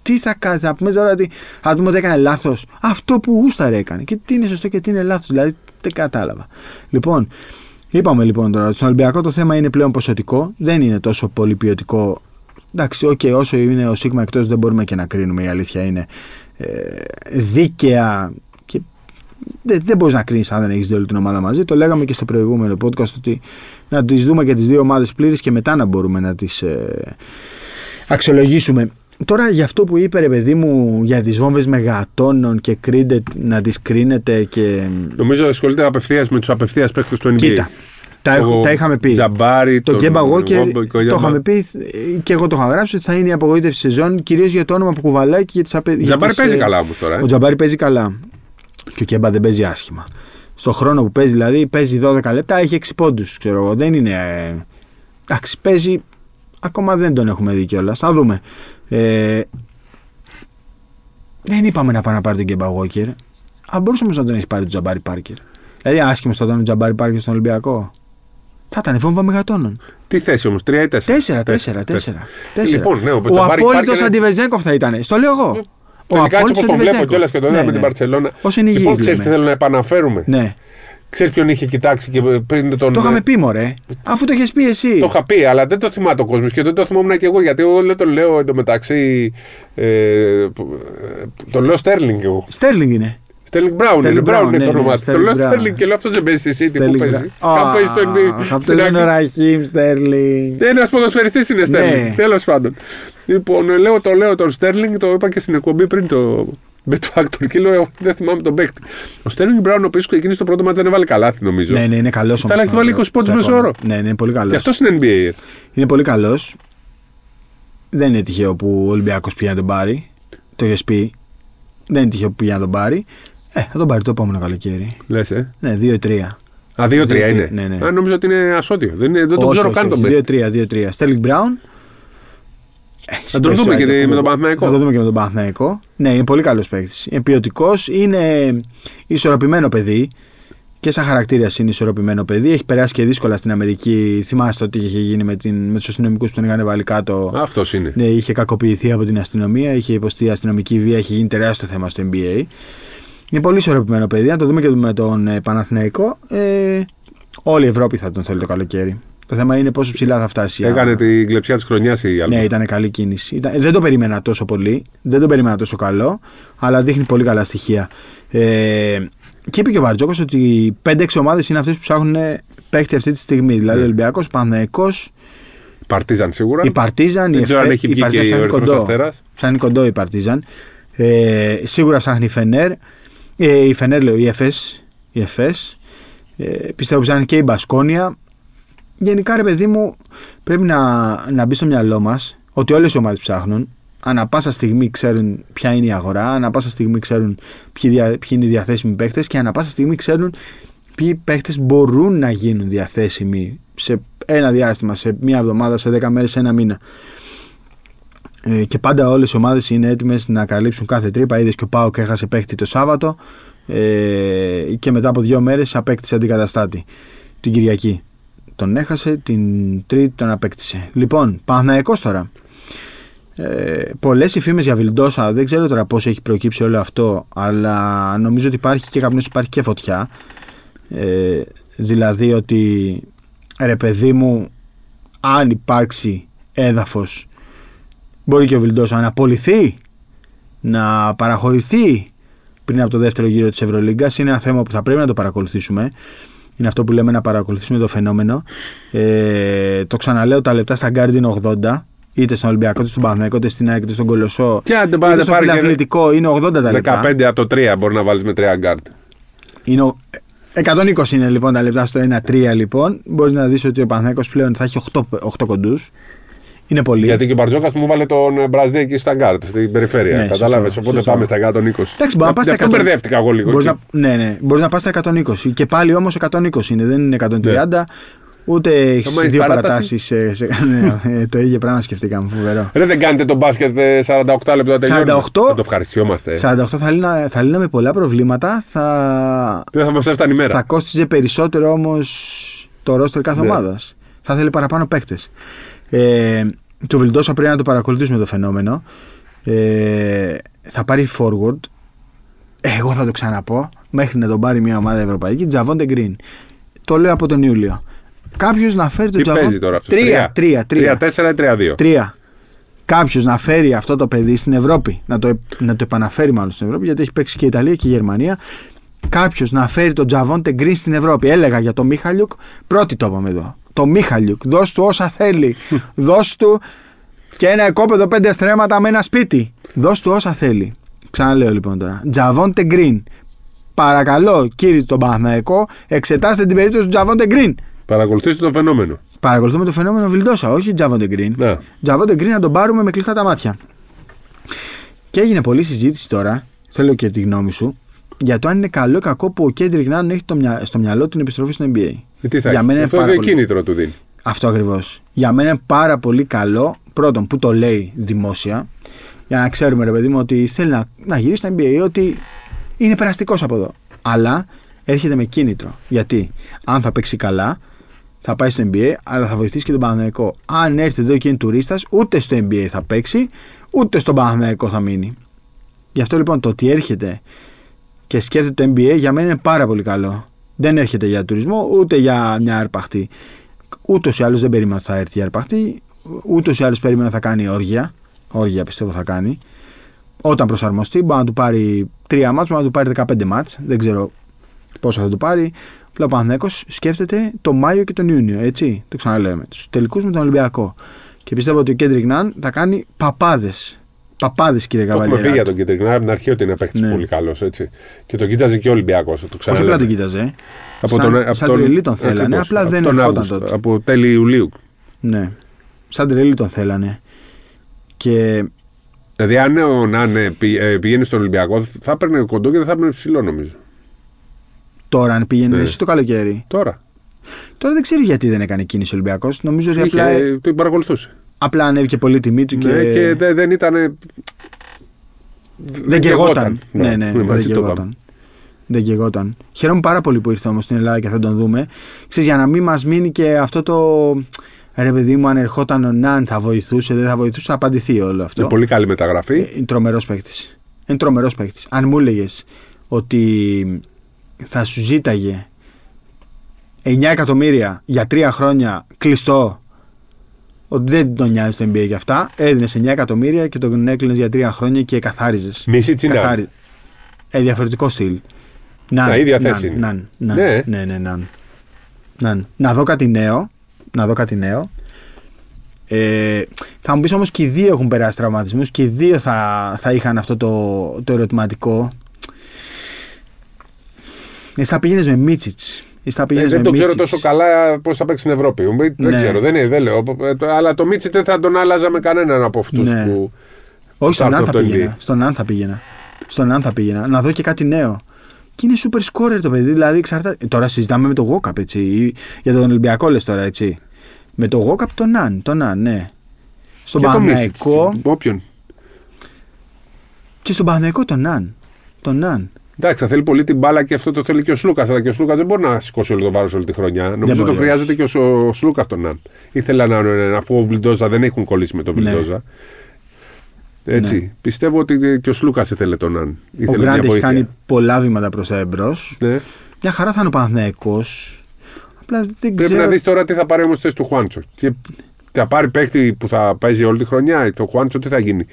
Τι θα κάνεις, θα πούμε τώρα ότι θα πούμε ότι έκανε λάθος. Αυτό που γούσταρε έκανε. Και τι είναι σωστό και τι είναι λάθος. Δηλαδή, δεν κατάλαβα. Λοιπόν, είπαμε λοιπόν τώρα ότι στον Ολυμπιακό το θέμα είναι πλέον ποσοτικό. Δεν είναι τόσο πολύ ποιοτικό. Εντάξει, οκ, όσο είναι ο Σίκμα εκτός, δεν μπορούμε και να κρίνουμε. Η αλήθεια είναι ε, δίκαια και δεν, δεν μπορείς να κρίνεις αν δεν έχεις δει όλη την ομάδα μαζί. Το λέγαμε και στο προηγούμενο podcast ότι να τις δούμε και τις δύο ομάδες πλήρεις και μετά να μπορούμε να τις ε, αξιολογήσουμε. Τώρα για αυτό που είπε ρε παιδί μου για τις βόμβες μεγατόνων και κρίντε, να τις κρίνετε και Νομίζω ασχολείται απευθείας με τους απευθείας παίκτες του NBA. κοίτα τα, έχω, Το τα είχαμε πει Τζαμπάρι, το τον Γκέμπα Walker Βόμπο, το είχαμε πει και εγώ το είχα γράψει ότι θα είναι η απογοήτευση σεζόν κυρίως για το όνομα που κουβαλάει και για τις απε... για Τζαμπάρι τις, παίζει ε, καλά όμως τώρα. ε. Ο Τζαμπάρι παίζει καλά. Και ο Κέμπα δεν παίζει άσχημα. Στο χρόνο που παίζει, δηλαδή, παίζει 12 λεπτά, έχει 6 πόντους. Ξέρω εγώ. Δεν είναι. ε, Εντάξει, παίζει. Ακόμα δεν τον έχουμε δει κιόλας. Θα δούμε. Ε, δεν είπαμε να πάει να πάρει τον Κέμπα Walker. Αν μπορούσε όμως να τον έχει πάρει τον Τζαμπάρι Πάρκερ. Δηλαδή, άσχημο θα ήταν ο Τζαμπάρι Πάρκερ στον Ολυμπιακό. Θα ήταν βόμβα μεγατόνων. Τι θέση όμως, 3 ή 4. Τέσσερα, τέσσερα, τέσσερα. τέσσερα. Λοιπόν, ναι, ο ο Τζαμπάρη απόλυτος υπάρχει ένα- Αντιβεζέγκοφ θα ήταν. Στο λέω εγώ. Ο Τελικά έτσι απόλυτος όπως το βλέπω Αντιβεζέγκοφ. κιόλας και το είδα Ναι, με την ναι. Παρσελόνα. Ως είναι Λοιπόν, υγιής, ξέρεις τι λέμε. θέλω να επαναφέρουμε; Ναι. Ξέρεις ποιον είχε κοιτάξει και πριν τον. Το είχαμε πει, μωρέ. Αφού το έχει πει εσύ. Το είχα πει, αλλά δεν το θυμάται ο κόσμος και δεν το θυμόμουν και εγώ γιατί εγώ δεν το λέω εντωμεταξύ. Ε, που- ε, το λέω Στέρλινγκ εγώ. Στέρλινγκ είναι. Στέρλινγκ Μπράουν Sterling είναι, Μπράουν Brown, είναι ναι, το ναι, όνομά του. Το Sterling λέω Brown. Στέρλινγκ και λέω αυτό δεν παίζει στη City που Στέρλινγκ παίζει. Μπρα- Κάπου παίζει στο Αχ, Αυτό στην είναι ο Αγγλία. Ραχίμ Στέρλινγκ. Ένας ποδοσφαιριστής είναι Ναι. Στέρλινγκ. Τέλος πάντων. Λοιπόν, λέω, το λέω τον Στέρλινγκ, το είπα και στην εκπομπή πριν το Bet Factor και λέω, εγώ δεν θυμάμαι τον παίκτη. Ο Στέρλινγκ Μπράουν, ο οποίος εκείνη στο πρώτο μάτσα δεν έβαλε καλάθι, νομίζω. Ναι, ναι, είναι καλός Θα έχει βάλει 20 πόντους μέσω όρο. Ναι, ναι, είναι πολύ καλός. Και αυτό είναι NBA. Είναι πολύ καλός. Δεν είναι τυχαίο που ο Ολυμπιακός πήγε να τον πάρει. Το έχει πει. Δεν είναι τυχαίο που πήγε να τον πάρει. Ε, θα τον πάρει το επόμενο καλοκαίρι. Λες, ε. Ναι, 2-3. Α, 2-3 Δύο-τρία, είναι. ναι, ναι. Α, νόμιζα ότι είναι ασώτιο. Δεν, είναι, δεν τον ξέρω καν τον παίκτη. 2-3, 2-3. Στέλινγκ Μπράουν. Θα τον δούμε και με τον Παναθηναϊκό. Θα τον δούμε και με τον Παναθηναϊκό. Ναι, είναι πολύ καλός παίκτης. Είναι ποιοτικός, είναι ισορροπημένο παιδί. Και σαν χαρακτήρας είναι ισορροπημένο παιδί. Έχει περάσει και δύσκολα στην Αμερική. Θυμάστε ότι είχε γίνει με, την, με τους αστυνομικούς που τον είχαν βάλει κάτω. Αυτός είναι. Ναι, είχε κακοποιηθεί από την αστυνομία, είχε υποστεί αστυνομική βία, είχε γίνει τεράστιο θέμα στο NBA. Είναι πολύ ισορροπημένο παιδί. Να το δούμε και με τον ε, Παναθηναϊκό. Ε, όλη η Ευρώπη θα τον θέλει το καλοκαίρι. Το θέμα είναι πόσο ψηλά θα φτάσει. Έκανε την κλεψιά της χρονιάς η Άλμπα. Ναι, ήταν καλή κίνηση. Ήταν, δεν το περίμενα τόσο πολύ. Δεν το περίμενα τόσο καλό. Αλλά δείχνει πολύ καλά στοιχεία. Ε, και είπε και ο Μπαρτζώκας ότι 5-6 ομάδες είναι αυτές που ψάχνουν παίκτη αυτή τη στιγμή. Δηλαδή Ναι. ο Ολυμπιακός, Παναθηναϊκός, Παρτίζαν σίγουρα. η Παρτίζαν, η Δεν ξέρω αν Εφέ- έχει η βγει και Παρτίζαν ο ψάχνει Ερυθρός κοντό. Αστέρας. Ψάχνει κοντό η Παρτίζαν. Ε, σίγουρα ψάχνει η Φενέρ. Ε, η Φενέρ λέω, η Εφές. Η Εφές. Ε, πιστεύω ψάχνει και η Μπασκόνια. Γενικά ρε παιδί μου πρέπει να, να μπει στο μυαλό μας ότι όλες οι ομάδες ψάχνουν. Ανά πάσα στιγμή ξέρουν ποια είναι η αγορά, ανά πάσα στιγμή ξέρουν ποιοι, δια, ποιοι είναι οι διαθέσιμοι παίκτες και ανά πάσα στιγμή ξέρουν ποιοι παίκτες μπορούν να γίνουν διαθέσιμοι σε ένα διάστημα, σε μία εβδομάδα, σε δέκα μέρες, σε ένα μήνα. Ε, και πάντα όλες οι ομάδες είναι έτοιμες να καλύψουν κάθε τρύπα. Είδες και ο Πάοκ έχασε παίχτη το Σάββατο ε, και μετά από δύο μέρες απέκτησε αντικαταστάτη την Κυριακή. Τον έχασε, την Τρίτη τον απέκτησε. Λοιπόν, Παναθηναϊκός τώρα. Ε, Πολλές οι φήμες για Βιλντόσα, δεν ξέρω τώρα πώς έχει προκύψει όλο αυτό, αλλά νομίζω ότι υπάρχει και καπνός, υπάρχει και φωτιά. Ε, δηλαδή ότι ρε παιδί μου, αν υπάρξει έδαφος Μπορεί και ο Βιλντόσα να απολυθεί, να παραχωρηθεί πριν από το δεύτερο γύρο της Ευρωλίγκας. Είναι ένα θέμα που θα πρέπει να το παρακολουθήσουμε. Είναι αυτό που λέμε να παρακολουθήσουμε το φαινόμενο. Ε, το ξαναλέω, τα λεπτά στα Guardian 80, είτε στον Ολυμπιακό, είτε στον Παναθηναϊκό, είτε στην ΑΕΚ, είτε στον Κολοσσό, Και αν δεν είτε πάρει στο πάρει και φιλαθλητικό, είναι 80 τα λεπτά. 15 από το 3 μπορεί να βάλεις με 3 γκάρτ. Είναι ο- 120 είναι λοιπόν τα λεπτά στο 1-3 λοιπόν. Μπορείς να δεις ότι ο Παναθηναϊκός πλέον θα έχει 8, 8 κοντούς. Είναι πολύ. Γιατί και ο Μπαρτζόκα μου βάλε τον Μπραζδί εκεί στα γκάρτ, στην περιφέρεια. Ναι, Κατάλαβες; σωστό, Οπότε σωστό. πάμε στα 120. Εντάξει, μπορεί να πας Γι' στα αυτό 100. μπερδεύτηκα εγώ λίγο. Μπορείς εκεί. να, ναι, ναι. Μπορείς να πας στα 120. Και πάλι όμως 120 είναι, δεν είναι 130. Ούτε έχεις Άμα έχεις δύο παράταση. παρατάσεις. Σε, σε, ναι, ε, το ίδιο πράγμα σκεφτήκαμε. Φοβερό. Ρε, δεν κάνετε τον μπάσκετ ε, 48 λεπτά να τελειώνει. 48. Θα το ευχαριστιόμαστε. 48 θα, λύνα, θα λύναμε πολλά προβλήματα. Θα, Δεν θα μας έφτανε η μέρα. θα κόστιζε περισσότερο όμως το ρόστερ κάθε Ναι. ομάδας. Θα θέλει παραπάνω παίκτες. Ε, το Βιλντόσα πρέπει να το παρακολουθήσουμε το φαινόμενο. Ε, θα πάρει forward. Εγώ θα το ξαναπώ. Μέχρι να τον πάρει μια ομάδα ευρωπαϊκή. Τζαβόντε Γκριν. Το λέω από τον Ιούλιο. Κάποιος να φέρει τον Τι παίζει τώρα αυτός; Τρία, τρία, τρία. 3-4 ή 3-2. Τρία. Κάποιος να φέρει αυτό το παιδί στην Ευρώπη, να το, να το επαναφέρει μάλλον στην Ευρώπη, γιατί έχει παίξει και η Ιταλία και η Γερμανία. Κάποιος να φέρει τον Τζαβόντε Γκριν στην Ευρώπη. Έλεγα για τον Μίχαλιουκ, πρώτη το είπαμε εδώ. Το Μίχαλιουκ, δώσ' του όσα θέλει. δώσ' του και ένα εκόπεδο πέντε στρέμματα με ένα σπίτι. Δώσ' του όσα θέλει. Ξαναλέω λοιπόν τώρα. Τζαβόντε Γκριν. Παρακαλώ, κύριε τον Παναθηναϊκό, εξετάστε την περίπτωση του Τζαβόντε Γκριν. Παρακολουθήστε το φαινόμενο. Παρακολουθούμε το φαινόμενο Βιλντόσα, όχι Τζαβόντε Γκριν. Ναι. Τζαβόντε Γκριν να τον πάρουμε με κλειστά τα μάτια. Και έγινε πολλή συζήτηση τώρα, θέλω και τη γνώμη σου, για το αν είναι καλό ή κακό που ο Κέντρικ Νάν έχει το μυα- στο μυαλό του την επιστροφή στο NBA. Ε, Τι θα Για έχει. μένα είναι Αυτό πάρα είναι πολύ. κίνητρο του δίνει. Αυτό ακριβώς. Για μένα είναι πάρα πολύ καλό, πρώτον που το λέει δημόσια, για να ξέρουμε ρε παιδί μου ότι θέλει να, να γυρίσει στο NBA, ότι είναι περαστικός από εδώ. Αλλά έρχεται με κίνητρο. Γιατί αν θα παίξει καλά, θα πάει στο NBA, αλλά θα βοηθήσει και τον Παναθηναϊκό. Αν έρθει εδώ και είναι τουρίστας, ούτε στο NBA θα παίξει, ούτε στον Παναθηναϊκό θα μείνει. Γι' αυτό λοιπόν το ότι έρχεται και σκέφτεται το NBA για μένα είναι πάρα πολύ καλό. Δεν έρχεται για τουρισμό, ούτε για μια αρπαχτή. Ούτως ή άλλως δεν περίμενα ότι θα έρθει για αρπαχτή, ούτως ή άλλως περίμενα ότι θα κάνει όργια. Όργια πιστεύω θα κάνει. Όταν προσαρμοστεί, μπορεί να του πάρει τρία ματς, μπορεί να του πάρει 15 ματς. Δεν ξέρω πόσο θα του πάρει. Απλά ο Παναθηναϊκός σκέφτεται το Μάιο και τον Ιούνιο, έτσι. Το ξαναλέμε. Τους τελικούς με τον Ολυμπιακό. Και πιστεύω ότι ο Κέντρικ Ναν θα κάνει παπάδες. Παπάδες, κύριε Το έχουμε πει Καβαλιέρα. για τον Κέντρικ από την αρχή ότι είναι παίχτη Ναι. πολύ καλός. Και τον κοίταζε και ο Ολυμπιακός. Το Όχι ξαναλέμε. απλά τον κοίταζε. ε. Από σαν, τον, από σαν τον- τρελή τον θέλανε, ακριβώς, απλά από δεν τον ερχόταν Αύγουστο, τότε. Από τέλη Ιουλίου. Ναι. Σαν τρελή τον θέλανε. Και Δηλαδή, αν ο Νάνε πη- ε, πηγαίνει στον Ολυμπιακό, θα έπαιρνε κοντό και δεν θα έπαιρνε ψηλό, νομίζω. τώρα αν πήγαινε Ναι. εσύ το καλοκαίρι. Τώρα. Τώρα δεν ξέρω γιατί δεν έκανε κίνηση ο Ολυμπιακός. Νομίζω ότι Είχε, απλά, την παρακολουθούσε. Απλά ανέβηκε πολύ τιμή του και, Ναι, και δεν, δεν ήταν. δεν κεγόταν. Ναι, ναι, δεν μαζί το είπαμε. κεγόταν. Δεν κεγόταν. Χαίρομαι πάρα πολύ που ήρθε όμως στην Ελλάδα και θα τον δούμε. Ξέρεις, για να μην μας μείνει και αυτό το. Ρε παιδί μου, αν ερχόταν ο Ναν θα βοηθούσε, δεν θα βοηθούσε, θα απαντηθεί όλο αυτό. Είναι πολύ καλή μεταγραφή. Ε, Είναι τρομερός παίκτης. Είναι τρομερός παίκτης. Αν μου έλεγες ότι θα σου ζήταγε 9 εκατομμύρια για 3 χρόνια κλειστό, ότι δεν τον νοιάζει το NBA για αυτά, έδινες 9 εκατομμύρια και τον έκλεινες για 3 χρόνια και καθάριζες. Μισή τσινά. Ε, διαφορετικό στυλ. Ναν, Τα ίδια ναν, θέση είναι. ναν, ναν, Ναι. ναι, ναι, ναν. Ναν. Να δω κάτι νέο. Να δω κάτι νέο. Ε, θα μου πεις όμως και οι δύο έχουν περάσει τραυματισμούς και οι δύο θα, θα είχαν αυτό το, το ερωτηματικό. Εσύ θα πήγαινες με Μίτσιτς. Εσύ θα Ε, πήγαινε δεν με το ξέρω Μίτσιτς. τόσο καλά πώς θα παίξει στην Ευρώπη. Μου πει, Δεν Ναι. ξέρω, δεν, είναι, δεν λέω. Ε, το- Αλλά το Μίτσι δεν θα τον άλλαζα με κανέναν από αυτούς Ναι. που. Όχι, στον θα Αν έρθω θα από το πήγαινα. NBA. Στον Αν θα πήγαινα. Στον Αν θα πήγαινα. Να δω και κάτι νέο. Και είναι super scorer το παιδί. Δηλαδή, εξαρτά... Τώρα συζητάμε με το Γόκαπ, έτσι. ή- Για τον Ολυμπιακό λες τώρα, έτσι. Με το Γόκαπ τον Αν. Τον Αν, ναι. Στον και το Παναθηναϊκό. Μίσιτς. Όποιον. Και στον Παναθηναϊκό τον Αν. Τον Αν. Εντάξει, θα θέλει πολύ την μπάλα και αυτό το θέλει και ο Σλούκας. Αλλά και ο Σλούκας δεν μπορεί να σηκώσει όλο το βάρος όλη τη χρονιά. Νομίζω μπορεί, το όχι. χρειάζεται και ο, ο Σλούκας τον Αν. Ήθελα να, να, αφού ο Βιλντόζα δεν έχουν κολλήσει με τον Ναι. Βιλντόζα. Έτσι. Πιστεύω ότι και ο Σλούκας ήθελε τον Αν. Ο Ήθελε Γκραντ μια έχει βοήθεια. κάνει πολλά βήματα προς τα εμπρός. Ναι. Μια χαρά θα είναι ο Παναθηναϊκός. Απλά δεν Πρέπει ξέρω. να δεις τώρα τι θα πάρει όμως θέση του Χουάντσο. Και θα πάρει παίχτη που θα παίζει όλη τη χρονιά. Το Χουάντσο τι θα γίνει.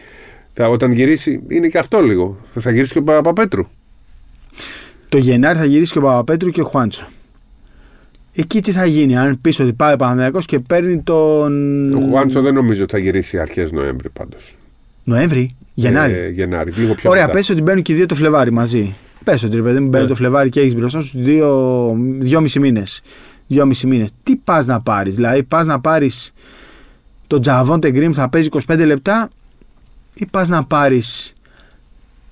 Θα, όταν γυρίσει, είναι και αυτό λίγο. Θα, θα γυρίσει και ο Παπαπέτρου. Το Γενάρη θα γυρίσει και ο Παπαπέτρου και ο Χουάντσο. Εκεί τι θα γίνει, αν πεις ότι πάει ο Παναθηναϊκός και παίρνει τον. Ο Χουάντσο δεν νομίζω ότι θα γυρίσει αρχές Νοέμβρη πάντως. Νοέμβρη, Γενάρη; Ε, Γενάρη. Λίγο πιο Ωραία, μετά. πες ότι μπαίνουν και οι δύο το Φλεβάρι μαζί. Πες ότι ρε παιδί μου μπαίνει Ναι. το Φλεβάρι και έχεις μπροστά σου δύο, δυόμισι μήνες. Δυόμισι μήνες. Τι πας να πάρεις, Δηλαδή, πας να πάρεις τον Τζαβόντε Γκριμ θα παίζει 25 λεπτά ή πας να πάρεις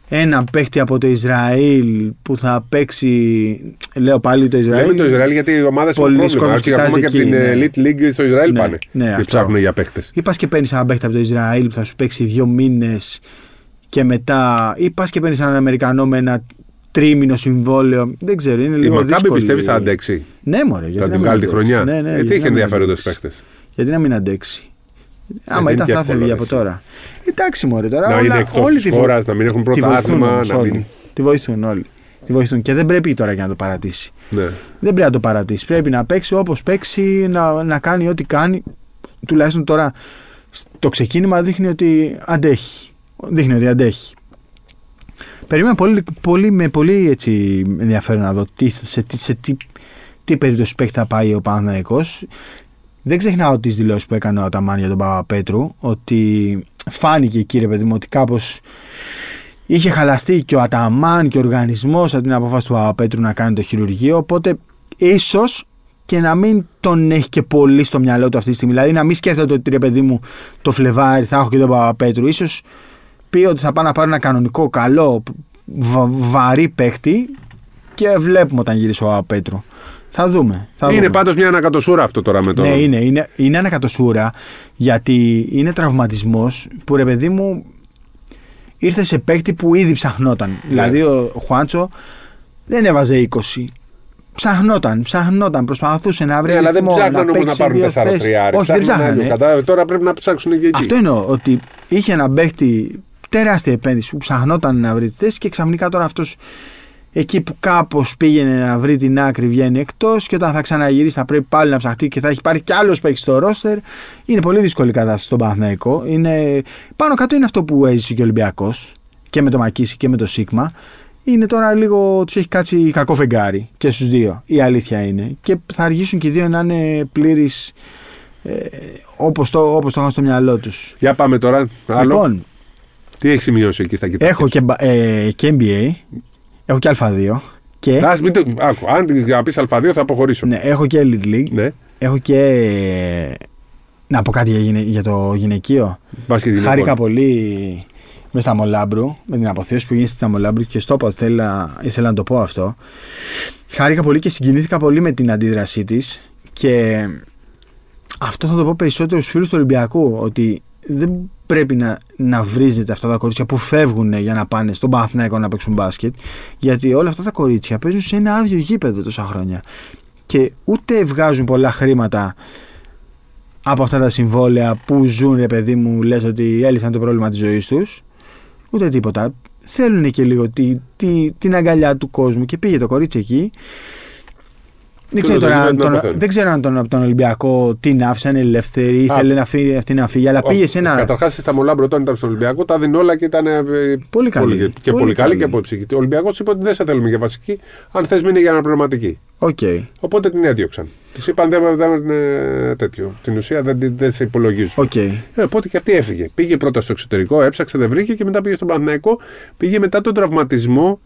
ένα παίχτη από το Ισραήλ που θα παίξει. Λέω πάλι το Ισραήλ. Λέμε το Ισραήλ γιατί οι ομάδε έχουν Πολλοί πρόβλημα. κόσμος Και ακόμα κοιτάζει και από εκεί, την ναι. Elite League στο Ισραήλ Ναι, πάνε. ναι, και αυτό. ψάχνουν για παίχτες. Ή πας και παίρνεις έναν παίχτη από το Ισραήλ που θα σου παίξει δύο μήνες και μετά. ή πας και παίρνεις έναν Αμερικανό με ένα τρίμηνο συμβόλαιο. Δεν ξέρω, είναι Η λίγο Μακάμπη δύσκολη. πιστεύεις θα αντέξει; Ναι, μωρέ. γιατί Θα να την μην βγάλει τη αντέξει. χρονιά; Ναι, ναι, Ε, γιατί τι να είχε μην ενδιαφέροντε αντέξει. παίχτες; Γιατί να μην αντέξει. Άμα δεν ήταν είναι θα και εύκολο, έφευγε ρε, από εσύ. τώρα. Εντάξει, μωρέ τώρα. Να όλα- είναι εκτός όλοι της τη χώρας, να μην έχουν Τη βοηθούν πρωτάθλημα. όμως Να όλοι. μην. Τη βοηθούν όλοι. Τη βοηθούν. Και δεν πρέπει τώρα για να το παρατήσει. Ναι. Δεν πρέπει να το παρατήσει. Πρέπει να παίξει όπως παίξει, να, να κάνει ό,τι κάνει. Τουλάχιστον τώρα το ξεκίνημα δείχνει ότι αντέχει. Δείχνει ότι αντέχει. Περίμενα πολύ, πολύ, με πολύ έτσι ενδιαφέρον να δω τι, σε, τι, σε τι, τι περίπτωση παίχτη θα πάει ο Παναθηναϊκός. Δεν ξεχνάω τις δηλώσεις που έκανε ο Αταμάν για τον Παπαπέτρου ότι φάνηκε εκεί ρε παιδί μου ότι κάπως είχε χαλαστεί και ο Αταμάν και ο οργανισμός από την απόφαση του Παπαπέτρου να κάνει το χειρουργείο οπότε ίσως και να μην τον έχει και πολύ στο μυαλό του αυτή τη στιγμή. Δηλαδή να μην σκέφτεται ότι ρε παιδί μου το Φλεβάρι θα έχω και τον Παπαπέτρου. Ίσως πει ότι θα πάω να πάρω ένα κανονικό, καλό, βα- βαρύ παίκτη και βλέπουμε όταν γυρίσει ο Παπαπέτρου. Θα δούμε. Θα Είναι δούμε. πάντως μια ανακατοσούρα αυτό τώρα με το. Ναι, είναι, είναι, είναι ανακατοσούρα γιατί είναι τραυματισμός που ρε παιδί μου ήρθε σε παίκτη που ήδη ψαχνόταν. Ναι. Δηλαδή ο Χουάντσο δεν έβαζε 20. ψαχνόταν, ψαχνόταν, προσπαθούσε να βρει Ναι, αλλά δεν ρυθμό, ψάχναν να όμω να παίξει πάρουν δύο 4 θέσεις. τριάρι. Όχι, δεν ψάχνανε. Κατάλαβε. Τώρα πρέπει να ψάξουν και εκεί. Αυτό εννοώ, ότι είχε ένα παίχτη τεράστια επένδυση που ψαχνόταν να βρει τη θέση και ξαφνικά τώρα αυτός εκεί που κάπως πήγαινε να βρει την άκρη βγαίνει εκτός και όταν θα ξαναγυρίσει θα πρέπει πάλι να ψαχτεί και θα έχει πάρει κι άλλος παίχτη στο ρόστερ. Είναι πολύ δύσκολη η κατάσταση στον Παναθηναϊκό. Είναι, πάνω κάτω είναι αυτό που έζησε και ο Ολυμπιακός και με το Μακίση και με το Σίγμα. Είναι τώρα λίγο τους έχει κάτσει κακό φεγγάρι και στους δύο. Η αλήθεια είναι. Και θα αργήσουν και οι δύο να είναι πλήρει ε, όπως το, όπως το είχαν στο μυαλό τους. Για πάμε τώρα. Άλλο. Λοιπόν, Τι έχεις σημειώσει εκεί στα κοιτάξια. έχω και, μπα- ε, και NBA, έχω και Α2 και, Ας μην το... Άκου, αν για να πεις Α2 θα αποχωρήσω. ναι, έχω και Elite League, Ναι. έχω και. ε, Να πω κάτι για, γυναι- για το γυναικείο. Μπάσκετ γυναικών. Χάρηκα πολύ μες στα Μολάμπρου, με την αποθέωση που γίνει στη Μολάμπρου και στο είπα ότι θέλα, ήθελα να το πω αυτό. Χάρηκα πολύ και συγκινήθηκα πολύ με την αντίδρασή της και αυτό θα το πω περισσότερο στους φίλους του Ολυμπιακού ότι δεν πρέπει να, να βρίζετε αυτά τα κορίτσια που φεύγουν για να πάνε στον Παναθηναϊκό να παίξουν μπάσκετ γιατί όλα αυτά τα κορίτσια παίζουν σε ένα άδειο γήπεδο τόσα χρόνια. Και ούτε βγάζουν πολλά χρήματα από αυτά τα συμβόλαια που ζουν ρε παιδί μου λες ότι έλυσαν το πρόβλημα της ζωής τους. Ούτε τίποτα. Θέλουν και λίγο τη, τη, την αγκαλιά του κόσμου και πήγε το κορίτσι εκεί δεν Και ξέρω, το τώρα, αν δίνει να τον, αποθέτει. δεν ξέρω αν τον, από τον Ολυμπιακό την άφησαν ελεύθερη, Α. ήθελε να φύγει, αυτή να φύγει, αλλά πήγε σε ένα. Καταρχάς στα Μολάμπρο όταν ήταν στον Ολυμπιακό τα δίνει όλα και ήταν. ε, Πολύ καλή. Και πολύ, Πολύ καλή καλή. και από ψυχή. Ο Ολυμπιακός είπε ότι δεν σε θέλουμε για βασική, αν θες μείνει για αναπληρωματική. Οκ. Οπότε την έδιωξαν. Τη είπαν δεν δεν είναι τέτοιο. Την ουσία δεν, δεν σε υπολογίζουν. Οκ. Ε, οπότε και αυτή έφυγε. Πήγε πρώτα στο εξωτερικό, έψαξε, δεν βρήκε και μετά πήγε στον Παναθηναϊκό. Πήγε μετά τον τραυματισμό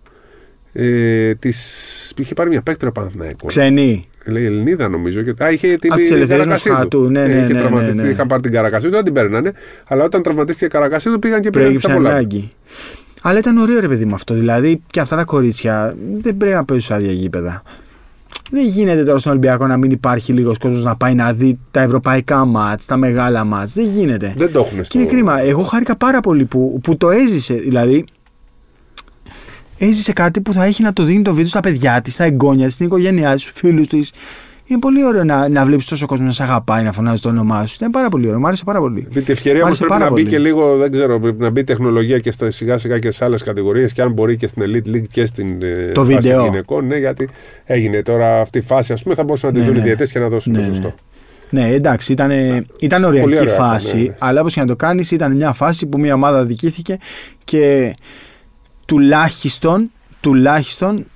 ε, της... Είχε πάρει μια παίκτρα Παναθηναϊκό. Ξένη. Λέει Ελληνίδα νομίζω. Και... Α, είχε την Α, της Ελευθερίας Καρακασίδου. Μοσχάτου. Ναι, Ε, ναι, είχε ναι, τραυματιστεί, ναι, ναι. Είχαν πάρει την Καρακασίδου, δεν την παίρνανε. Αλλά όταν τραυματίστηκε η Καρακασίδου πήγαν και πήγαν Προέγυψε στα πολλά. ανάγκη. Αλλά ήταν ωραίο ρε παιδί μου αυτό. Δηλαδή και αυτά τα κορίτσια δεν πρέπει να παίζουν σε άδεια γήπεδα. Δεν γίνεται τώρα στον Ολυμπιακό να μην υπάρχει λίγος κόσμος να πάει να δει τα ευρωπαϊκά μάτς, τα μεγάλα μάτς. Δεν γίνεται. Δεν το έχουν Και είναι κρίμα. Εγώ χάρηκα πάρα πολύ που, που το έζησε. Δηλαδή, έζησε κάτι που θα έχει να το δίνει το βίντεο στα παιδιά της, στα εγγόνια της, στην οικογένειά της, στους φίλους της. Είναι πολύ ωραίο να, να βλέπεις τόσο κόσμο να σε αγαπάει, να φωνάζει το όνομά σου. Είναι πάρα πολύ ωραίο. Μου άρεσε πάρα πολύ. Επί τη ευκαιρία Μ' όμως άρεσε πρέπει πάρα να μπει πολύ. και λίγο, δεν ξέρω, πρέπει να μπει τεχνολογία και στα, σιγά σιγά και σε άλλες κατηγορίες και αν μπορεί και στην Elite League και στην ε, Το φάση βίντεο. γυναικών. Ναι, γιατί έγινε τώρα αυτή η φάση, ας πούμε, θα μπορούσαν να τη Ναι, δουν οι ναι. διαιτές και να δώσουν Ναι, το ναι. σωστό. Ναι, εντάξει, ήταν, ήταν ωριακή ωραία αυτό, φάση. ναι, ναι. Αλλά όπως και να το κάνεις, ήταν μια φάση που μια ομάδα δικήθηκε και τουλάχιστον, τουλάχιστον.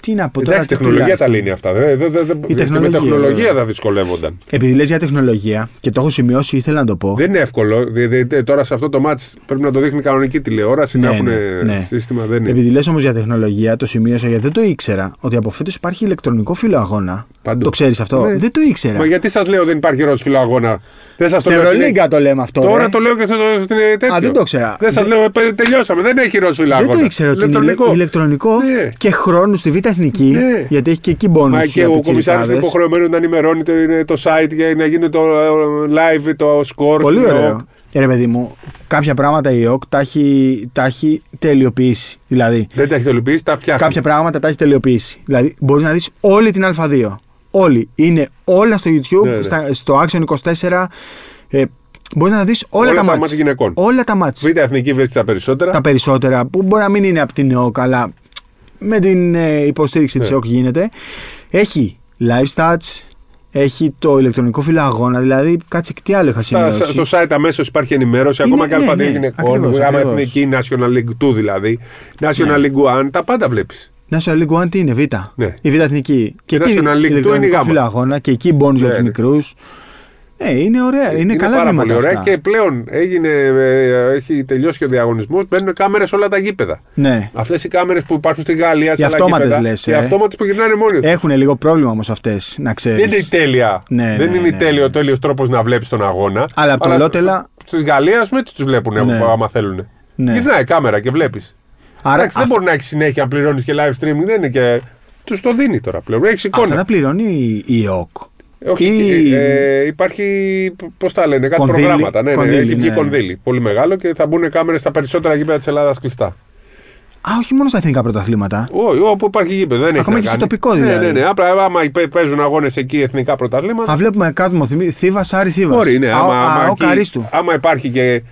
Τι να πω τώρα. Εντάξει, τι τεχνολογία τα τουλάχιστον. λύνει αυτά. Δεν, δεν, δεν, και με τεχνολογία, τεχνολογία βέβαια. θα δυσκολεύονταν. Επειδή λες για τεχνολογία και το έχω σημειώσει, ήθελα να το πω. Δεν είναι εύκολο. δι- δι- δι- τώρα σε αυτό το μάτς πρέπει να το δείχνει κανονική τηλεόραση, Ναι, να έχουν ναι, ναι. σύστημα. Δεν είναι. Επειδή λες όμως για τεχνολογία, το σημείωσα γιατί δεν το ήξερα ότι από φέτος υπάρχει ηλεκτρονικό φιλοαγώνα. Παντού. Το ξέρεις αυτό; Ναι. Δεν το ήξερα. Μα γιατί σας λέω δεν υπάρχει ροζ φιλοαγώνα. Δεν σας το Στην λέω. συνέχεια. Ευρωλίγκα το λέμε αυτό. Τώρα ρε. το λέω και στο, στην τέτοιο. Α, δεν το ξέρα. Δεν σας Δεν- λέω, ε, τελειώσαμε. Δεν έχει ροζ φιλοαγώνα. Δεν το ήξερα ότι είναι Ηλεκτρονικό. ηλε- ηλεκτρονικό Ναι. και χρόνου στη Β' Εθνική. Ναι. Γιατί έχει και εκεί Μα μπόνους και για ο κομισάριο είναι πιτσιρικάδες. υποχρεωμένος να ενημερώνει το, είναι το site για να γίνει το ε, live, το score. Πολύ το- ωραίο. Ε, ρε παιδί μου, κάποια πράγματα η ΟΚ τα έχει, τα έχει τελειοποιήσει. Δηλαδή, Δεν τα έχει τελειοποιήσει, τα φτιάχνει. κάποια πράγματα τα έχει τελειοποιήσει. Δηλαδή, μπορείς να δεις όλη την Α2. Όλη. Είναι όλα στο YouTube, Ναι, ναι. Στα, στο Action 24. Ε, μπορείς να δεις όλα, Όλα τα τα μάτς. μάτς γυναικών. Όλα τα μάτς. Β' εθνική βρίσκεται τα περισσότερα. Τα περισσότερα που μπορεί να μην είναι από την ΕΟΚ, αλλά με την ε, υποστήριξη Ναι. της ΕΟΚ γίνεται. Έχει live stats, έχει το ηλεκτρονικό φυλαγόνα, δηλαδή κάτσε και τι άλλο είχα Στα, σημειώσει; στο site αμέσως υπάρχει ενημέρωση, Είναι- ακόμα και ναι, Α2 ναι, γυναικών, ακριβώς, γάμα ακριβώς. εθνική, National League 2 δηλαδή, National Ναι. League 1, τα πάντα βλέπεις. National League One τι είναι, Β; Ναι. Η Β Εθνική. Και Η εκεί National League Two είναι η ηλεκτρονικό γάμα. φυλαγόνα και εκεί bonus για Ναι, τους ναι. μικρούς. Ε, είναι ωραία, είναι, καλά πάρα βήματα πολύ ωραία αυτά. και πλέον έγινε, ε, έχει τελειώσει και ο διαγωνισμός. Μπαίνουν κάμερες σε όλα τα γήπεδα. Ναι. Αυτές οι κάμερες που υπάρχουν στη Γαλλία, σε Οι άλλα αυτόματες γήπεδα, λες, Οι ε. αυτόματες που γυρνάνε μόνοι τους. Έχουν λίγο πρόβλημα όμως αυτές, να ξέρεις. Δεν είναι η τέλεια. Ναι, δεν ναι, είναι η ναι, τέλειο, ναι. ο τέλειος τρόπος να βλέπεις τον αγώνα. Αλλά από το Λότελα- Στη Γαλλία, ας πούμε, έτσι τους βλέπουν Ναι. άμα θέλουν. Ναι. Γυρνάει η κάμερα και βλέπεις. Άρα, Εντάξει, δεν αυτά, μπορεί να έχεις συνέχεια να πληρώνεις και live streaming. Δεν είναι και. Τους το δίνει τώρα πλέον. Έχει αυτά εικόνα. τα πληρώνει η, η ΕΟΚ. Όχι, ή- ε, υπάρχει. Πώς τα λένε, κάτι Κονδύλι, προγράμματα. Ναι, ναι, κονδύλι, έχει βγει ναι. κονδύλι. Πολύ μεγάλο και θα μπουν κάμερες στα περισσότερα γήπεδα της Ελλάδας κλειστά. Α, όχι μόνο στα εθνικά πρωταθλήματα. Όχι, όπου υπάρχει γήπεδο. Δεν έχει Ακόμα να και στο κάνει. τοπικό δηλαδή. Ναι, ναι, ναι. Απλά άμα υπέ- παίζουν αγώνες εκεί εθνικά πρωταθλήματα. Α, βλέπουμε κάθμο Θήβας, Άρη Θήβας. Μπορεί, ναι. Άμα, άμα, ο εκεί- Καρίστου. άμα υπάρχει και.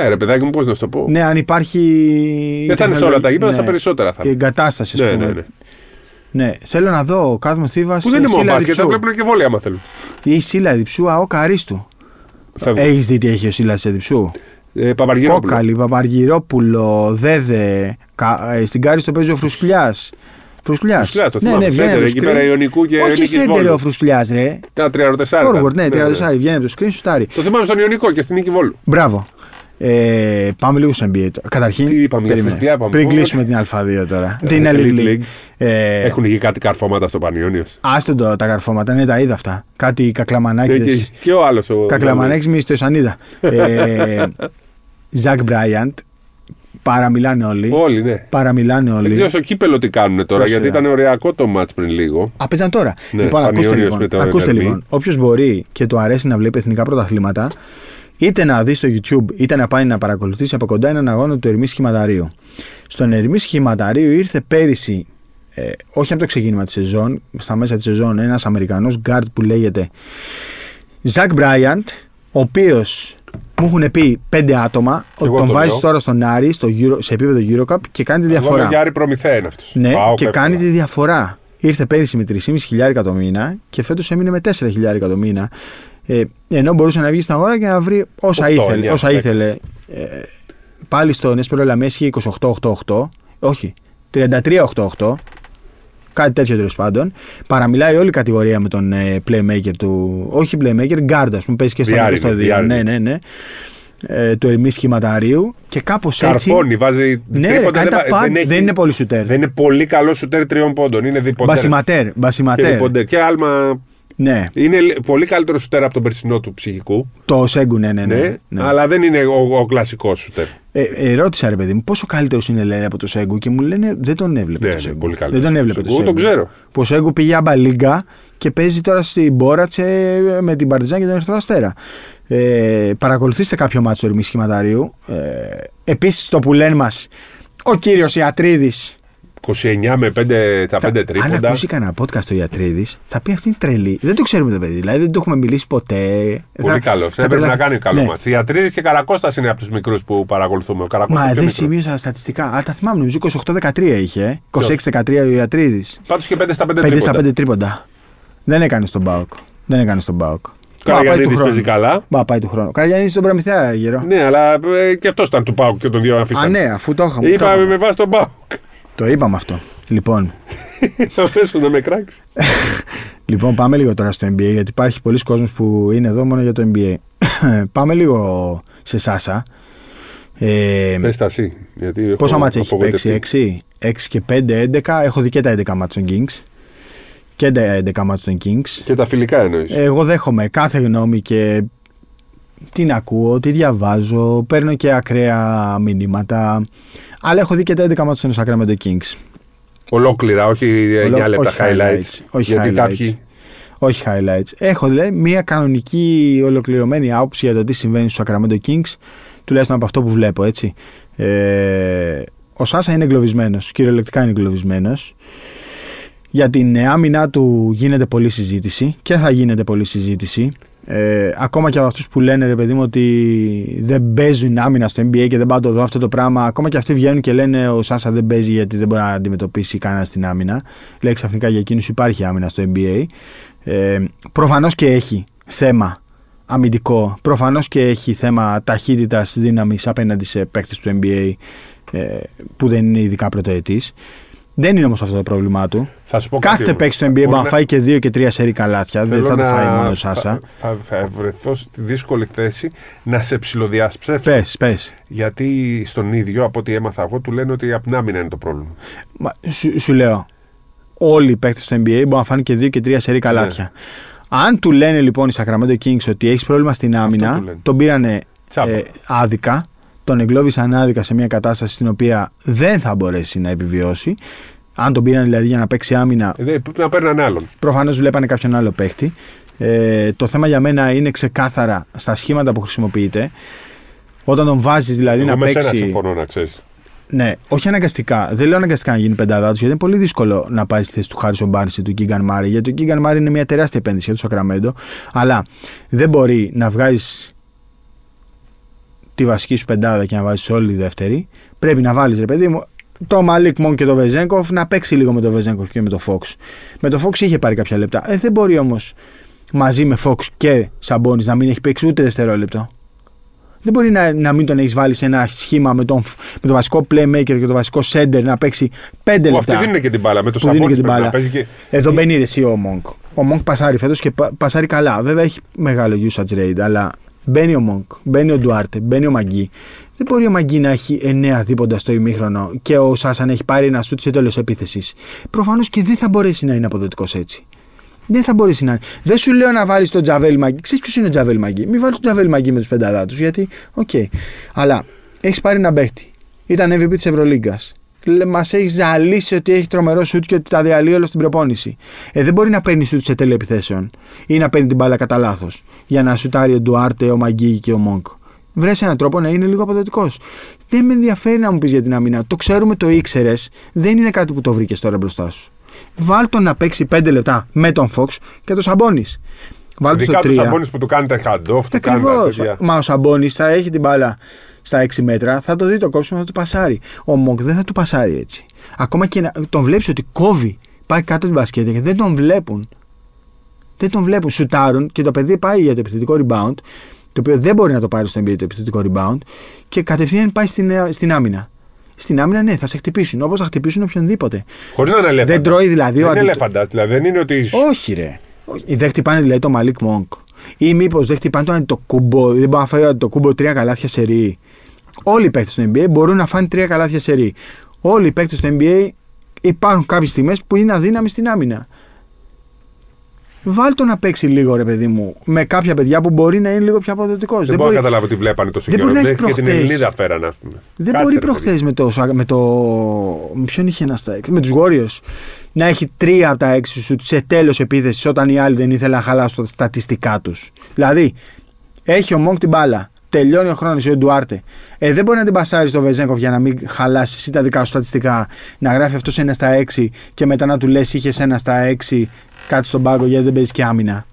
Ναι, ρε παιδάκι μου, πώς να σου το πω. Ναι, αν υπάρχει. Δεν θα είναι σε όλα τα γήπεδα, ναι. στα περισσότερα θα Η είναι. εγκατάστασης, ας Ναι, πούμε. ναι, ναι. Ναι, θέλω να δω κάθμο Θήβας. Που δεν είναι μόνο μπάσκετ, θα βλέπουν και βόλια άμα θέλουν. Ή Σίλα Διψού, ΑΟ Καρίστου. Φεύγουν. Έχεις δει τι έχει ο Σίλα Διψού. Ε, Παπαργυρόπουλο. Κόκαλη, Παπαργυρόπουλο, Δέδε. κα- ε, Στην Κάριστο παίζει ο Φρουσκλιά. Φρουσκλιά. Φρουσκλιάς, το ναι, θυμάμαι, ναι, βγαίνει σέντερ, από το εκεί screen. πέρα Ιωνικού και Όχι Νίκης σέντερ Βόλου. ο Φρουσκλιά, ρε. Ήταν 34. Forward, ναι, 34. Βγαίνει από το screen, σουτάρει. Το θυμάμαι στον Ιωνικό και στην Νίκη Βόλου. Μπράβο. Ε, πάμε λίγο στο NBA τώρα. Καταρχήν, Τι είπαμε για περίμενε. Φρουσκλιά, είπαμε. πριν Forward. κλείσουμε την Α2 τώρα. την Ε, Elite Elite League. Ε, Έχουν εκεί κάτι καρφώματα στο Πανιόνιος. Άστο το, τα καρφώματα, ναι, τα είδα αυτά. Κάτι Και, κακλαμανάκιδε. και, και ο άλλος. Ο... Κακλαμανάκης με στην ιστιοσανίδα. Ε, Ζακ Μπράιαντ. Παραμιλάνε όλοι. Όλοι, ναι. Παραμιλάνε Δεν όλοι. ξέρω στο κύπελο τι κάνουν τώρα, Πρόσεχε. γιατί ήταν οριακό το ματς πριν λίγο. Α, παίζαν τώρα. Ναι, λοιπόν, ακούστε Πανιόνιος λοιπόν. με το Ακούστε NRB. λοιπόν. Όποιος μπορεί και του αρέσει να βλέπει εθνικά πρωταθλήματα, είτε να δεις στο YouTube, είτε να πάει να παρακολουθήσει από κοντά έναν αγώνα του Ερμή Σχηματαρίου. Στον Ερμή Σχηματαρίου ήρθε πέρυσι, ε, όχι από το ξεκίνημα της σεζόν, στα μέσα της σεζόν, ένας Αμερικανός γκαρντ που λέγεται Ζακ Μπράιαντ, ο οποίος μου έχουν πει πέντε άτομα ότι Εγώ τον το βάζεις λέω. τώρα στον Άρη στο Euro, σε επίπεδο Eurocup και κάνει τη διαφορά. Εγώ για Άρη Προμηθέα είναι αυτός. Ναι, και κάνει τη διαφορά. Ήρθε πέρυσι με 3,5 χιλιάρικα το μήνα και φέτος έμεινε με 4 χιλιάρικα το μήνα. Ε, ενώ μπορούσε να βγει στην αγορά και να βρει όσα Οκτώ, ήθελε. εννιά, όσα δέκα. ήθελε. Ε, πάλι στο Νέσπερο Λαμέσχη 28-8-8. Όχι, 33-8-8. Κάτι τέτοιο τέλος πάντων. Παραμιλάει όλη η κατηγορία με τον ε, playmaker του. Όχι playmaker, guard, ας πούμε. Παίζει και στο Διάρρη, και στο ναι, 2. διάρρη. Ναι, ναι, ναι. Ε, του Ερμή Σχηματαρίου και κάπως έτσι. Καρφώνει, βάζει. Ναι, ρε, τρίποντα, κάνει τα βα- πάντα. Δεν, έχει- είναι πολύ σουτέρ. Δεν είναι πολύ καλό σουτέρ τριών πόντων. Είναι διποντέρ. Μπασιματέρ. Και, Μπασιματέρ. διποντέρ. και άλμα. Ναι, Είναι λ- πολύ καλύτερο σουτέρ από τον περσινό του ψυχικού. το Σέγκου, ναι, ναι. Ναι, ναι, ναι. αλλά δεν είναι ο, ο κλασικός σουτέρ. Ε, ε, ρώτησα ρε παιδί μου πόσο καλύτερος είναι λέει, από το Σέγκου και μου λένε δεν τον έβλεπε Ναι, το ναι, Σέγκου. πολύ δεν καλύτερος τον από έβλεπε το το Σέγκου. Σέγκου. Εγώ τον ξέρω. Που ο Σέγκου πήγε άμπα λίγκα και παίζει τώρα στην Μπόρατσε με την Παρτιζάν και τον Ερυθρό Αστέρα. Ε, παρακολουθήστε κάποιο μάτσο του Ερμή Σχηματαρίου. Ε, Επίσης το που λένε μας ο κύριος Ιατρίδης. 29 με 5, τα 5 αν τρίποντα. ακούσει κανένα podcast ο Ιατρίδης, θα πει αυτή είναι τρελή. Δεν το ξέρουμε το παιδί. Δηλαδή δεν το έχουμε μιλήσει ποτέ. Πολύ Θα- καλό. θα Έπρεπε τρελα- να κάνει καλό Ναι. μάτς. Η Ιατρίδης και Καρακώστας είναι από τους μικρούς που παρακολουθούμε. Ο Καρακώστας Μα πιο δεν μικρός. σημείωσα στατιστικά. Α, τα θυμάμαι. Νομίζω 28-13 είχε. ε. 26-13 ο Ιατρίδης. Πάντως και 5 στα 5 5 στα τρίποντα. 5 τρίποντα. Δεν έκανε στον Μπάουκ. Δεν έκανε στον Μπάουκ. Καραγιαννίδης παίζει καλά. Μπα, πάει του χρόνου. Καραγιανίδης στον Προμηθέα, γύρω. Ναι, αλλά ε, και αυτός ήταν του Πάουκ και τον δύο Α, αφήσανε. ναι, αφού το είχαμε. το Είπαμε είχαμε. με βάση τον Πάουκ. Το είπαμε αυτό. Λοιπόν, Αμέσω να με κράξεις. λοιπόν, πάμε λίγο τώρα στο NBA γιατί υπάρχει πολλοί κόσμος που είναι εδώ μόνο για το NBA. πάμε λίγο σε Σάσα. Ε, Πες τα εσύ. γιατί έχω Πόσα μάτια έχει απογοητευτεί. παίξει, 6, 6 και 5, 11. Έχω δει και τα 11 μάτια των Kings. Και τα 11 μάτια των Kings. Και τα φιλικά εννοείς. Εγώ δέχομαι κάθε γνώμη και την ακούω, τη διαβάζω, παίρνω και ακραία μηνύματα. Αλλά έχω δει και τα 11 μάτια των Sacramento Kings. Ολόκληρα, όχι 9 Ολό- λεπτά όχι highlights. όχι γιατί highlights. κάποιοι. Όχι highlights. Έχω δηλαδή μια κανονική ολοκληρωμένη άποψη για το τι συμβαίνει στους Sacramento Kings, τουλάχιστον από αυτό που βλέπω, έτσι. Ε, ο Σάσα είναι εγκλωβισμένος, κυριολεκτικά είναι εγκλωβισμένος. Για την άμυνά του γίνεται πολλή συζήτηση και θα γίνεται πολλή συζήτηση. Ε, ακόμα και από αυτούς που λένε ρε παιδί μου ότι δεν παίζουν άμυνα στο NBA και δεν πάω να το δω αυτό το πράγμα. Ακόμα και αυτοί βγαίνουν και λένε ο Σάσα δεν παίζει γιατί δεν μπορεί να αντιμετωπίσει κανένας την άμυνα. Λέει ξαφνικά για εκείνους υπάρχει άμυνα στο NBA. Ε, Προφανώς και έχει θέμα αμυντικό. Προφανώς και έχει θέμα ταχύτητας δύναμης απέναντι σε παίκτες του NBA ε, που δεν είναι ειδικά πρωτοετής. Δεν είναι όμως αυτό το πρόβλημά του. Θα σου πω κάτι Κάθε όμως. παίκτης στο NBA Μπορεί μπορεί να να- φάει και δύο και τρία σερή καλάθια. Δεν Θέλω θα το να- φάει μόνο ο Σάσα. Θα, θα, θα βρεθώ στη δύσκολη θέση να σε ψηλοδιασψεύσω. Πες, πες. Γιατί στον ίδιο, από ό,τι έμαθα εγώ, του λένε ότι από την άμυνα είναι το πρόβλημα. Σου, σου λέω. Όλοι οι παίκτες στο NBA μπορούν να φάνε και δύο και τρία σερή καλάθια. Ναι. Αν του λένε λοιπόν οι Sacramento Kings ότι έχεις πρόβλημα στην άμυνα, του λένε. τον πήρανε Τσάμπα. ε, άδικα. Τον εγκλώβησαν άδικα σε μια κατάσταση στην οποία δεν θα μπορέσει να επιβιώσει. Αν τον πήραν δηλαδή για να παίξει άμυνα, Ε, δεν- πρέπει να παίρνουν άλλον. προφανώς βλέπανε κάποιον άλλο παίχτη. Ε, το θέμα για μένα είναι ξεκάθαρα στα σχήματα που χρησιμοποιείται. Όταν τον βάζεις δηλαδή Εγώ να με σένα παίξει. συμφωνώ να ξέρεις. Ναι, όχι αναγκαστικά. Δεν λέω αναγκαστικά να γίνει πεντάδα τους, γιατί είναι πολύ δύσκολο να πάρεις στη θέση του Χάρισον Μπάρνι ή του Κίγκαν Μάρι. Γιατί ο Κίγκαν Μάρι είναι μια τεράστια επένδυση για το Σακραμέντο. Αλλά δεν μπορεί να βγάζεις τη βασική σου πεντάδα και να βάζεις όλη τη δεύτερη. Πρέπει να βάλεις, ρε παιδί μου, το Μαλίκ Μον και το Βεζέγκοφ να παίξει λίγο με το Βεζέγκοφ και με το Φόξ. Με το Φόξ είχε πάρει κάποια λεπτά. Ε, δεν μπορεί όμως μαζί με Φόξ και Σαμπόνις να μην έχει παίξει ούτε δευτερόλεπτο. Δεν μπορεί να, να μην τον έχεις βάλει σε ένα σχήμα με τον, με τον βασικό playmaker και τον βασικό center να παίξει 5 λεπτά. Αυτή δίνει και την μπάλα. Με το Που δίνει και την μπάλα. Και... Εδώ μπαίνει εσύ ο Monk. Ο Monk πασάρει φέτος και πα- πασάρει καλά. Βέβαια έχει μεγάλο usage rate, αλλά μπαίνει ο Monk, μπαίνει ο Ντουάρτε, μπαίνει ο Μαγκή. Δεν μπορεί ο Μαγκή να έχει 9 δίποντα στο ημίχρονο και ο Σάσα να έχει πάρει ένα σουτ σε τέλος επίθεσης. Προφανώς και δεν θα μπορέσει να είναι αποδοτικός έτσι. Δεν θα μπορέσει να είναι. Δεν σου λέω να βάλεις τον Τζαβέλ Μαγκή. Ξέρεις ποιος είναι ο Τζαβέλ Μαγκή; Μην βάλεις τον Τζαβέλ Μαγκή με τους πενταδά τους. Γιατί, οκ. Αλλά έχεις πάρει ένα παίχτη. Ήταν MVP της Ευρωλίγκας. Μας έχει ζαλίσει ότι έχει τρομερό σουτ και ότι τα διαλύει όλα στην προπόνηση. Ε, δεν μπορεί να παίρνει σουτ σε τέλεια επιθέσεων ή να παίρνει την μπάλα κατά λάθος για να σουτάρει ο Ντουάρτε, ο Μαγκή και ο Μόγκ. Βρες έναν τρόπο να είναι λίγο αποδοτικός. Δεν με ενδιαφέρει να μου πεις για την άμυνα. Το ξέρουμε, το ήξερες. Δεν είναι κάτι που το βρήκες τώρα μπροστά σου. Βάλ τον να παίξει 5 λεπτά με τον Φόξ και το Σαμπόνι. Βάλ τον στο Ειδικά του 3. Σαμπόνι που του κάνει τα hand-off, του κάνει τα Ακριβώς. τέτοια. Μα ο Σαμπόνι θα έχει την μπάλα στα 6 μέτρα, θα το δει το κόψιμο, θα του πασάρει. Ο Μόγκ δεν θα του πασάρει έτσι. Ακόμα και να τον βλέπεις ότι κόβει, πάει κάτω την μπασκέτα και δεν τον βλέπουν. Δεν τον βλέπουν. Σουτάρουν και το παιδί πάει για το επιθετικό rebound, το οποίο δεν μπορεί να το πάρει στο NBA το επιθετικό rebound, και κατευθείαν πάει στην, στην άμυνα. Στην άμυνα, ναι, θα σε χτυπήσουν όπως θα χτυπήσουν οποιονδήποτε. Χωρίς να είναι ελέφαντα. Δεν τρώει δηλαδή ο Δεν είναι αντι- ελέφαντα. Δηλαδή δεν είναι ότι. όχι, ρε. Όχι. Δεν χτυπάνε δηλαδή το Μαλίκ Μόγκ. Ή μήπως δεν χτυπάνε το αντιτοκούμπο. Δεν μπορεί να φάει το κούμπο τρία καλάθια σε ρί. Όλοι οι παίκτες του NBA μπορούν να φάνε τρία καλάθια σε ρί. Όλοι οι παίκτες του NBA υπάρχουν κάποιες στιγμές που είναι αδύναμοι στην άμυνα. Βάλ το να παίξει λίγο, ρε παιδί μου, με κάποια παιδιά που μπορεί να είναι λίγο πιο αποδοτικός. Δεν μπορώ να καταλάβω τι βλέπανε τόσο δεν καιρό. μπορεί να έχει Μέχρι και την προχθές. Ελληνίδα φέρανε, ας πούμε. Δεν Κάτσε, μπορεί ρε, παιδί. προχθές με το. Με το με ποιον είχε ένα στα Με τους Warriors. Να έχει τρία από τα έξι σου σε τέλος επίθεσης όταν οι άλλοι δεν ήθελαν να χαλάσουν τα στατιστικά τους. Δηλαδή, έχει ο Μόγκ την μπάλα. Τελειώνει ο χρόνος ο Ντουάρτε. Ε, δεν μπορεί να την πασάρεις στο Βεζέγκοφ για να μην χαλάσει εσύ τα δικά σου στατιστικά. Να γράφει αυτός ένα στα 6 και μετά να του λες: Είχες ένα στα 6, κάτι στον πάγκο γιατί δεν παίζεις και άμυνα.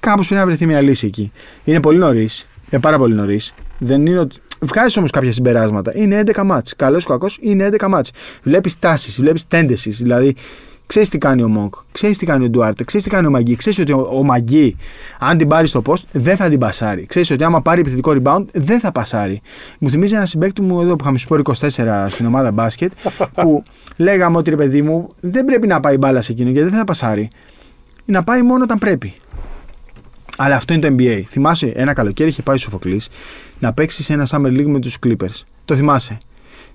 Κάπως πρέπει να βρεθεί μια λύση εκεί. Είναι πολύ νωρίς. Ε, πάρα πολύ νωρίς. Δεν είναι ότι. Βγάζεις όμως κάποια συμπεράσματα. Είναι 11 μάτς. Καλός ή κακός είναι 11 μάτς. Βλέπεις τάσεις, βλέπεις tendencies. Δηλαδή, ξέρεις τι κάνει ο Μόγκ, ξέρεις τι κάνει ο Ντουάρτε, ξέρεις τι κάνει ο Μαγκή. Ξέρεις ότι ο, ο Μαγκή, αν την πάρει στο post, δεν θα την πασάρει. Ξέρεις ότι άμα πάρει επιθετικό rebound, δεν θα πασάρει. Μου θυμίζει ένα συμπέκτη μου εδώ που είχαμε σπόρει 24 στην ομάδα μπάσκετ, που λέγαμε ότι ρε παιδί μου, δεν πρέπει να πάει μπάλα σε εκείνο γιατί δεν θα πασάρει. Να πάει μόνο όταν πρέπει. Αλλά αυτό είναι το NBA. Θυμάσαι, ένα καλοκαίρι είχε πάει ο Σοφοκλής να παίξει σε ένα Summer League με τους Clippers. Το θυμάσαι.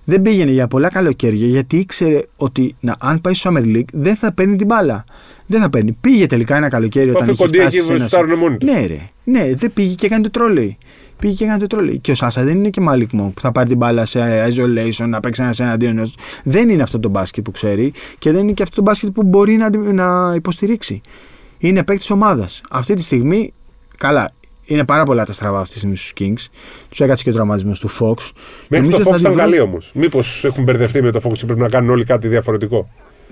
Δεν πήγαινε για πολλά καλοκαίρια γιατί ήξερε ότι να, αν πάει στο Summer League δεν θα παίρνει την μπάλα. Δεν θα παίρνει. Πήγε τελικά ένα καλοκαίρι όταν Αφού είχε κοντή φτάσει εκεί σε ένα... σουτάρουν μόνοι τους. Ναι, ρε. Ναι, δεν πήγε και έκανε το τρόλεϊ. Πήγε και έκανε το τρόλεϊ. Και ο Σάσα δεν είναι και Malik Monk που θα πάρει την μπάλα σε isolation, να παίξει ένας εναντίον ενός. Δεν είναι αυτό το μπάσκετ που ξέρει και δεν είναι και αυτό το μπάσκετ που μπορεί να, αντι- να υποστηρίξει. Είναι παίκτης ομάδας. Αυτή τη στιγμή, καλά, είναι πάρα πολλά τα στραβά αυτής της στιγμή στους Kings. Τους έκατσε και ο τραυματισμός του Fox. Μέχρι Νομίζω το θα Fox τη ήταν βρουν- καλή όμως. Μήπως έχουν μπερδευτεί με το Fox και πρέπει να κάνουν όλοι κάτι διαφορετικό.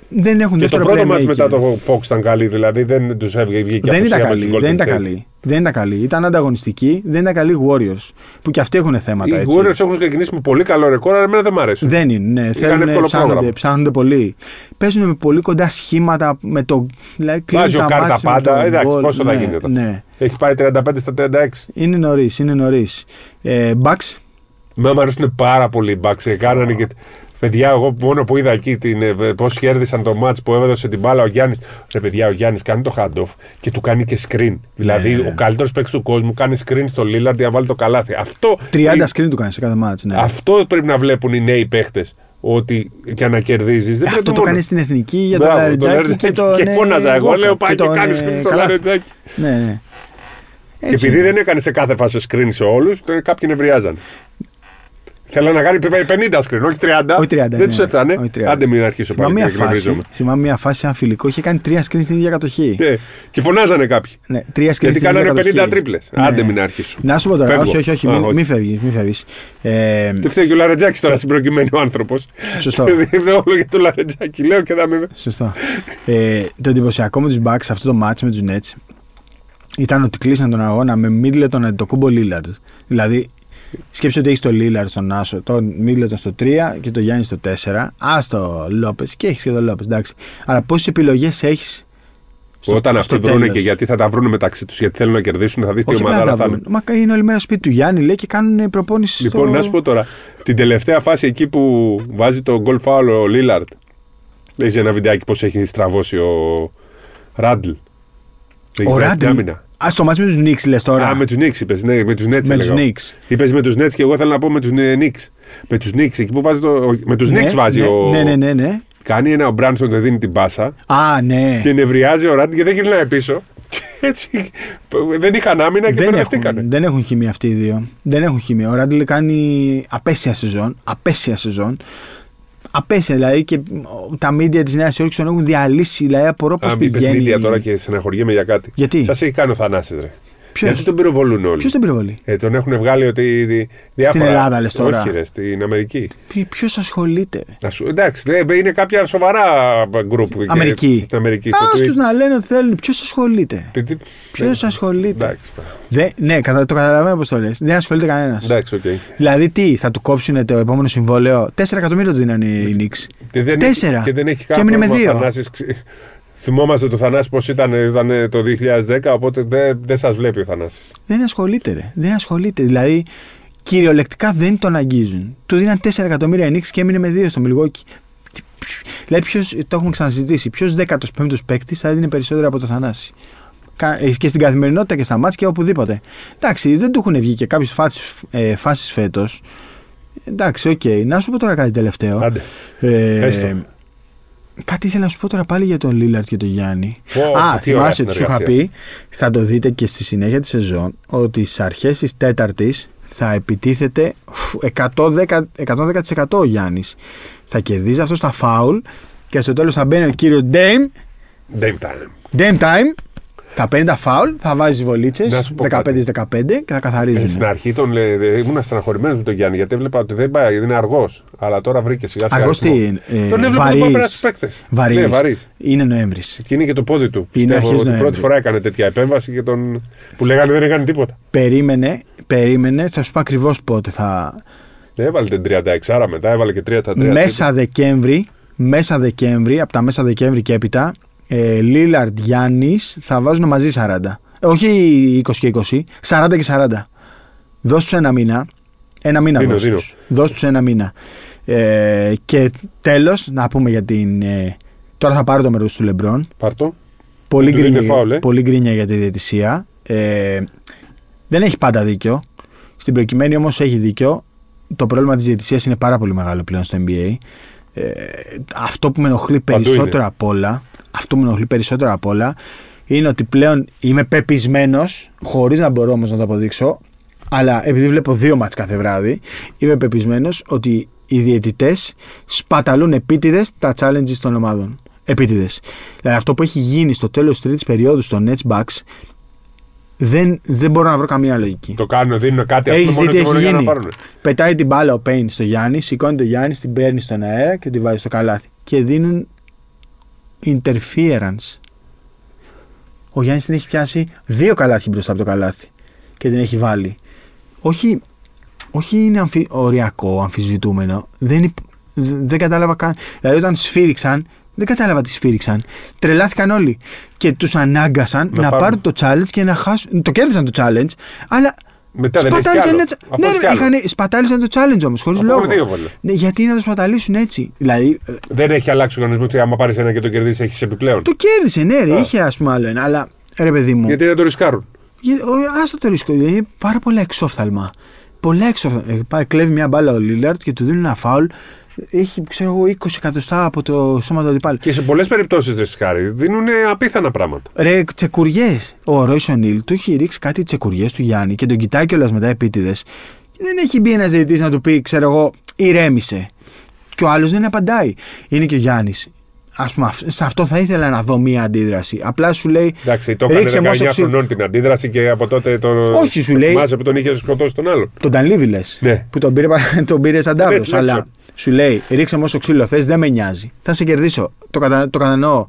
Δεν έχουν Και το δεύτερο πρώτο μα playmaker. μετά το Fox ήταν καλή, δηλαδή δεν τους έβγαινε βγήκε Δεν ήταν απουσία με καλή, τους δεν Golden ήταν State. καλή. Δεν ήταν καλή. Ήταν ανταγωνιστική, δεν ήταν καλή Warriors. Που και αυτοί έχουν θέματα Οι έτσι. Warriors έχουν ξεκινήσει με πολύ καλό ρεκόρ, αλλά εμένα δεν μ' αρέσουν. Δεν είναι, ναι. Θέλουν, εύκολο ψάχνονται, πρόγραμμα. ψάχνονται πολύ. Παίζουν με πολύ κοντά σχήματα με το. Δηλαδή, κλείνουν Βάζει ο τα Κάρτα μάτς με πάντα. το Εντάξει, γκολ. πόσο θα ναι, γίνει αυτό. Ναι. Έχει πάει 35 στα 36. Είναι νωρίς, είναι νωρίς. Ε, Bucks, Με μου αρέσουν πάρα πολύ οι Bucks. Ε, Κάνανε και. Παιδιά, εγώ μόνο που είδα εκεί πώς κέρδισαν το match που έδωσε την μπάλα ο Γιάννης. Ρε παιδιά, ο Γιάννης κάνει το handoff και του κάνει και screen. Δηλαδή, ναι. ο καλύτερος παίκτης του κόσμου κάνει screen στο Lillard για να βάλει το καλάθι. Αυτό, 30 ε, screen του κάνει σε κάθε μάτς. Ναι. αυτό πρέπει να βλέπουν οι νέοι παίχτε. Ότι για να κερδίζεις. Δεν Ε, Αυτό πρέπει το μόνο. κάνεις στην εθνική για τον Μπράβο, Λαριτζάκη και Λαριτζάκη τον. Και ε, φώναζα εγώ, Walker λέω πάει και τον, κάνει ε, screen στο Καλάθι. Λαριτζάκη. Ναι, ναι. Και Έτσι επειδή είναι. δεν έκανε σε κάθε φάση screen σε όλους, κάποιοι νευριάζαν. Θέλω να κάνει 50 screen, όχι 30. Όχι 30, Δεν ναι, τους έφτανε. όχι 30. Άντε μην αρχίσω πάλι. Θυμάμαι μια, και φάση, εκνευρίζομαι. θυμάμαι μια φάση σε ένα φιλικό είχε κάνει τρία screen στην ίδια κατοχή. Ναι. Και φωνάζανε κάποιοι. Ναι, τρία screen Γιατί στην ίδια κάνανε 50 κατοχή. τρίπλες. Ναι. Άντε μην αρχίσω. Να σου πω τώρα, Φεύγω. όχι, όχι, όχι, Α, μην, όχι. μην φεύγεις. Μην φεύγεις. Ε, Τι φταίει και ο Λαρετζάκης τώρα στην προκειμένη ο άνθρωπος. Σωστό. Όλο για το Λαρετζάκη. Λέω και θα με. Σωστό. ε, το εντυπωσιακό με τους Bucks σε αυτό το match με τους Nets ήταν ότι κλείσαν τον αγώνα με Middleton το κούμπο Lillard. Δηλαδή, σκέψτε ότι έχεις το Lillard στον Άσο, τον Middleton στο 3 και το Γιάννης στο 4. Α το Λόπες και έχεις και το Λόπες, εντάξει. Αλλά πόσες επιλογές έχεις. Όταν αυτοί βρούνε και γιατί θα τα βρούνε μεταξύ τους, γιατί θέλουν να κερδίσουν, θα δεις τι Όχι απλά να ομάδα τα θα είναι. βρουν. Μα είναι όλη μέρα σπίτι του Γιάννη, λέει και κάνουν προπόνηση Λοιπόν, στο... να σου πω τώρα, την τελευταία φάση εκεί που βάζει το γκολ φάουλ ο Λίλαρντ. Έχει ένα βιντεάκι πώς έχει στραβώσει ο Ράντλ. Ο Ράντλ; Α, στο ματς με τους Νικς λες τώρα. Α, με τους Νικς είπες. Ναι, με τους Νετς. με τους Νικς. Είπες με τους Νετς και εγώ θέλω να πω με τους Νικς. Με τους Νικς, εκεί που βάζει το. Με τους Νικς βάζει ναι, ο. Ναι, ναι, ναι, ναι. Κάνει ένα ο Μπράνσον, δεν δίνει την πάσα. Α, ναι. Και νευριάζει ο Ράντλ και δεν γυρνάει πίσω. Έτσι. Δεν είχαν άμυνα και δεν, μπερδευτήκανε. έχουν, δεν έχουν χημία αυτοί οι δύο. Δεν έχουν χημία. Ο Ράντλ κάνει απέσια σεζόν. Απέσια σεζόν. Απέσια δηλαδή και τα μίντια της Νέας Υόρκης τον έχουν διαλύσει. Δηλαδή απορώ πώς Α, μην πηγαίνει. παιχνίδια τώρα και στεναχωριέμαι για κάτι. Γιατί; Σας έχει κάνει ο Θανάσης ρε. Ποιος; Γιατί τον πυροβολούν όλοι. Ποιος τον πυροβολεί; Ε, τον έχουν βγάλει ότι. Διάφορα... Στην Ελλάδα λες τώρα. Όχι, ρε, στην Αμερική. Ποιο ασχολείται; Ασου... Εντάξει, είναι κάποια σοβαρά ε, γκρουπ. Αμερική. Και... Αμερική Α τους να λένε ότι θέλουν. Ποιος ασχολείται; Ποιος ναι. ασχολείται; Εντάξει, Δε... Ναι, το καταλαβαίνω πώς το λες. Δεν ασχολείται κανένας. Okay. Δηλαδή τι, θα του κόψουν το επόμενο συμβόλαιο; Τέσσερα εκατομμύρια το δίνανε οι Νίξ. Τέσσερα. Και δεν έχει κάποιο. Και έμεινε με 2. Θυμόμαστε το Θανάσης πώς ήταν, ήταν το 2010, οπότε δεν, δεν σας βλέπει ο Θανάσης. Δεν ασχολείται, ρε. Δεν ασχολείται. Δηλαδή, κυριολεκτικά δεν τον αγγίζουν. Του δίναν 4 εκατομμύρια νίξ και έμεινε με 2 στο Μιλγόκι. Τι- Δηλαδή, ποιος, το έχουμε ξαναζητήσει. Ποιος 15ο παίκτης θα έδινε περισσότερα από το Θανάση; Κα- ε, Και στην καθημερινότητα και στα ματς και οπουδήποτε. Εντάξει, δεν του έχουν βγει και κάποιες φάσεις φέτος. Εντάξει, οκ. Να σου πω τώρα κάτι τελευταίο. Άντε. Ε, Έστω. Κάτι ήθελα να σου πω τώρα πάλι για τον Λίλαρντ και τον Γιάννη. Πω, Α, τι ωραία θυμάσαι, σου είχα συνεργασία. πει, θα το δείτε και στη συνέχεια της σεζόν, ότι στις αρχές της Τέταρτης θα επιτίθεται φου, 110%, 110% ο Γιάννης. Θα κερδίζει αυτό στα φάουλ και στο τέλος θα μπαίνει ο κύριος Dame, Dame time. Dame time, θα παίρνει τα φάουλ, θα βάζει βολίτσες Να σου πω 15-15 κάτι. και θα Ε, καθαρίζουν. Στην αρχή τον λέ, ε, ήμουν στεναχωρημένος με τον Γιάννη γιατί έβλεπα ότι δεν πάει, είναι αργός. Αλλά τώρα βρήκε σιγά σιγά. Αργός ρυθμό. τι, ε, τον έβλεπα βαρύς. τον πέρα στου παίκτες. Βαρύς. Ναι, βαρύς. Είναι Νοέμβρης. Και είναι και το πόδι του. Είναι Πιστεύω αρχές ότι Νοέμβρη. πρώτη φορά έκανε τέτοια επέμβαση και τον... που λέγανε δεν έκανε τίποτα. Περίμενε, περίμενε, θα σου πω ακριβώς πότε θα. Ναι, έβαλε την 36 μετά, έβαλε και 3 τα 3. Μέσα Δεκέμβρη, μέσα Δεκέμβρη, από τα μέσα Δεκέμβρη και έπειτα, ε, Λίλαρντ Γιάννης θα βάζουν μαζί 40. Ε, όχι 20 και 20, 40 και 40. Δώσ' τους ένα μήνα. Ένα μήνα Δίνω, δώσ' δίνω. τους. Δώσ' τους ένα μήνα. Ε, και τέλος, να πούμε για την... ε, τώρα θα πάρω το μέρος του Λεμπρόν. Πάρτο. Πολύ Του δίνει γκρίνια, φάουλ, ε. πολύ γκρίνια για τη διαιτησία. Ε, δεν έχει πάντα δίκιο. Στην προκειμένη όμως έχει δίκιο. Το πρόβλημα της διαιτησίας είναι πάρα πολύ μεγάλο πλέον στο NBA. Ε, αυτό που με ενοχλεί Παντού περισσότερο είναι. απ' όλα, αυτό που με ενοχλεί περισσότερο απ' όλα, είναι ότι πλέον είμαι πεπισμένος, χωρίς να μπορώ όμως να το αποδείξω, αλλά επειδή βλέπω δύο μάτς κάθε βράδυ, είμαι πεπισμένος ότι οι διαιτητές σπαταλούν επίτηδες τα challenges των ομάδων. Επίτηδες. Δηλαδή αυτό που έχει γίνει στο τέλος τη τρίτης περίοδου στο Nets Bucks δεν, δεν μπορώ να βρω καμία λογική. Το κάνουν, δίνουν κάτι ας Έχει πούμε, μόνο δει τι και μόνο έχει για να γίνει. πάρουν. Πετάει την μπάλα ο Πέιν στο Γιάννη, σηκώνει το Γιάννη, την παίρνει στον αέρα και τη βάζει στο καλάθι. Και δίνουν interference. Ο Γιάννης την έχει πιάσει δύο καλάθι μπροστά από το καλάθι και την έχει βάλει. Όχι, όχι είναι αμφι, οριακό, αμφισβητούμενο. Δεν, υπ- δε- δεν κατάλαβα καν. Δηλαδή όταν σφύριξαν, δεν κατάλαβα τι σφύριξαν. Τρελάθηκαν όλοι. Και τους ανάγκασαν Να να, πάρουν. πάρουν το challenge και να χάσουν. Το κέρδισαν το challenge, αλλά Μετά δεν έχει κι Σπατάλησαν άλλο. ένα τσα- Αφού Ναι, έχει κι ρε, άλλο. είχαν, σπατάλησαν το challenge όμως, χωρίς Αφού λόγο. έχουμε δύο βάλε. Ναι, γιατί να το σπαταλήσουν έτσι. Δηλαδή, ε, Δεν έχει αλλάξει ο οργανισμός ότι άμα πάρεις ένα και το κερδίσεις, έχεις επιπλέον. το κέρδισε, ναι, ρε, Α. είχε ας πούμε άλλο ένα. Αλλά ρε, παιδί μου. Γιατί να το ρισκάρουν. Για- ο- Άστο το ρίσκο. Είναι πάρα πολλά εξόφθαλμα. Πολλά εξόφθαλμα. Ε, πάει, κλέβει μια μπάλα ο Λίλαρτ και του δίνει ένα φάουλ. Έχει, ξέρω εγώ, 20 εκατοστά από το σώμα του αντιπάλου. Και σε πολλές περιπτώσεις, ρε Σκάρη, δίνουν απίθανα πράγματα. Ρε, τσεκουριές. Ο Ρόις Σονίλ του έχει ρίξει κάτι τσεκουριές του Γιάννη και τον κοιτάει κιόλας μετά επίτηδες. δεν έχει μπει ένας διαιτητής να του πει, ξέρω εγώ, ηρέμησε. Και ο άλλος δεν απαντάει. Είναι και ο Γιάννης. Α πούμε, αυ- σε αυτό θα ήθελα να δω μία αντίδραση. Απλά σου λέει. Εντάξει, το Ρίξε έκανε μόσο 19 ξύ- χρονών την αντίδραση και από τότε τον. Όχι, σου λέει- Θυμάσαι που τον είχε σκοτώσει τον άλλον. Τον Τανλίβι λες. Ναι. Που τον πήρε, παρα- τον πήρε σαν τάβρο. Ναι, ναι, αλλά ξέρω. Σου λέει, ρίξε μου όσο ξύλο θες, δεν με νοιάζει. Θα σε κερδίσω. Το, κατα... το κατανοώ.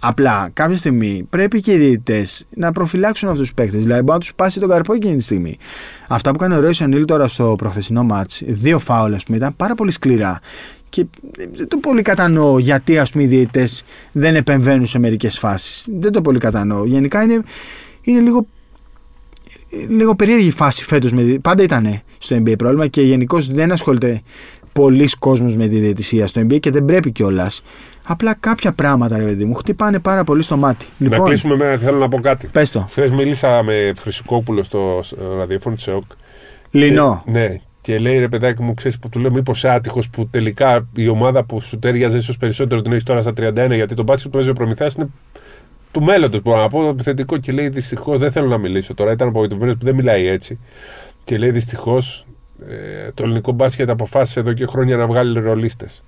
Απλά κάποια στιγμή πρέπει και οι διαιτητές να προφυλάξουν αυτούς τους παίκτες. Δηλαδή, μπορεί να τους πάσει τον καρπό εκείνη τη στιγμή. Αυτά που κάνει ο Ρόις Νίλ τώρα στο προχθεσινό μάτς, δύο φάουλ, ας πούμε, ήταν πάρα πολύ σκληρά. Και δεν το πολύ κατανοώ γιατί ας πούμε, οι διαιτητές δεν επεμβαίνουν σε μερικές φάσεις. Δεν το πολύ κατανοώ. Γενικά είναι, είναι λίγο λίγο περίεργη η φάση φέτος. Πάντα ήταν στο NBA πρόβλημα και γενικώς δεν ασχολείται πολλοί κόσμος με τη διαιτησία στο NBA και δεν πρέπει κιόλας. Απλά κάποια πράγματα, ρε παιδί μου, χτυπάνε πάρα πολύ στο μάτι. να Λοιπόν, κλείσουμε με. Θέλω να πω κάτι. πες το. Χθες μίλησα με Χρυσικόπουλο στο στο ραδιόφωνο της ΕΟΚ. Λινό. Και, ναι. Και λέει ρε παιδάκι μου, ξέρεις που του λέω, Μήπως άτυχος που τελικά η ομάδα που σου τέριαζε ίσως περισσότερο την έχει τώρα στα 31, γιατί το μπάσκετ που παίζει ο Προμηθέα είναι του μέλλοντος. Μπορώ να πω επιθετικό. Και λέει δυστυχώς, δεν θέλω να μιλήσω τώρα. Ήταν απογοητευμένος που δεν μιλάει έτσι. Και λέει δυστυχώς ε, το ελληνικό μπάσκετ αποφάσισε εδώ και χρόνια να βγάλει ρολίστες.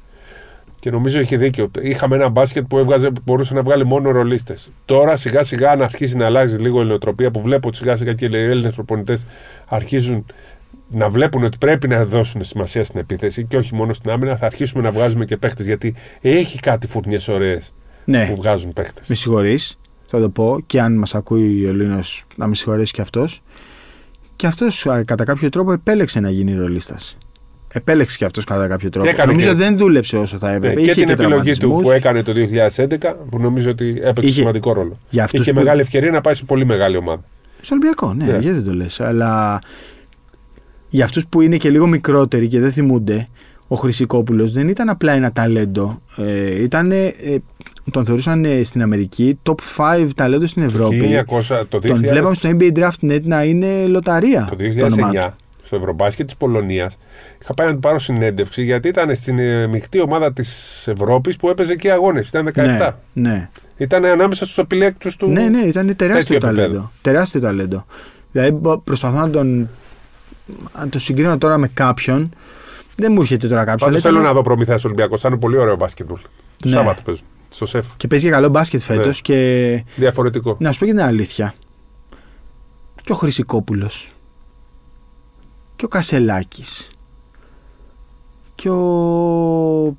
Και νομίζω έχει δίκιο. Είχαμε ένα μπάσκετ που, έβγαζε, που μπορούσε να βγάλει μόνο ρολίστες. Τώρα σιγά σιγά να αρχίσει να αλλάζει λίγο η νοοτροπία που βλέπω ότι σιγά σιγά και οι Έλληνες προπονητές αρχίζουν να βλέπουν ότι πρέπει να δώσουν σημασία στην επίθεση και όχι μόνο στην άμυνα. Θα αρχίσουμε να βγάζουμε και παίχτες γιατί έχει κάτι φουρνιές ωραίες Ναι, που βγάζουν παίχτες. με συγχωρείς. Θα το πω και αν μας ακούει ο Λίνο, να με συγχωρέσει κι αυτός. Και αυτός κατά κάποιο τρόπο επέλεξε να γίνει ρολίστας. Επέλεξε κι αυτός κατά κάποιο τρόπο. έκανε Νομίζω και- δεν δούλεψε όσο θα Ναι, έπρεπε. και Είχε την επιλογή του τραυματισμούς. που έκανε το 2011 που νομίζω ότι έπαιξε Είχε- σημαντικό ρόλο. Για αυτούς Είχε που- μεγάλη ευκαιρία να πάει σε πολύ μεγάλη ομάδα. Στο Ολυμπιακό, ναι, Ναι. γιατί δεν το λες. Αλλά για αυτούς που είναι και λίγο μικρότεροι και δεν θυμούνται, ο Χρυσικόπουλος δεν ήταν απλά ένα ταλέντο. Ε, ήταν, ε, τον θεωρούσαν ε, στην Αμερική top 5 ταλέντος στην Ευρώπη. 1900, το 2000, Τον βλέπαμε στο NBA Draft Net να είναι λοταρία. το όνομά 2009 του. στο Ευρωμπάσκετ της Πολωνίας. Είχα πάει να του πάρω συνέντευξη γιατί ήταν στην ε, μεικτή ομάδα της Ευρώπης που έπαιζε και αγώνες. Ήταν 17. Ναι, ναι. Ήταν ανάμεσα στους επιλέκτους του. ναι, ναι, ήταν τεράστιο τέτοιο επίπεδο. ταλέντο. Τεράστιο ταλέντο. Δηλαδή μπο- προσπαθώ να τον. Αν το συγκρίνω τώρα με κάποιον, δεν μου έρχεται τώρα κάποιος. Πάντως θέλω να δω προμηθεία Ολυμπιακός. Θα είναι πολύ ωραίο μπάσκετμπολ. Το Ναι. Σάββατο παίζουν. Στο σεφ. Και παίζει και καλό μπάσκετ φέτος Ναι. και Διαφορετικό. Να σου πω και την αλήθεια. Και ο Χρυσικόπουλος. Και ο Κασελάκης. Και ο.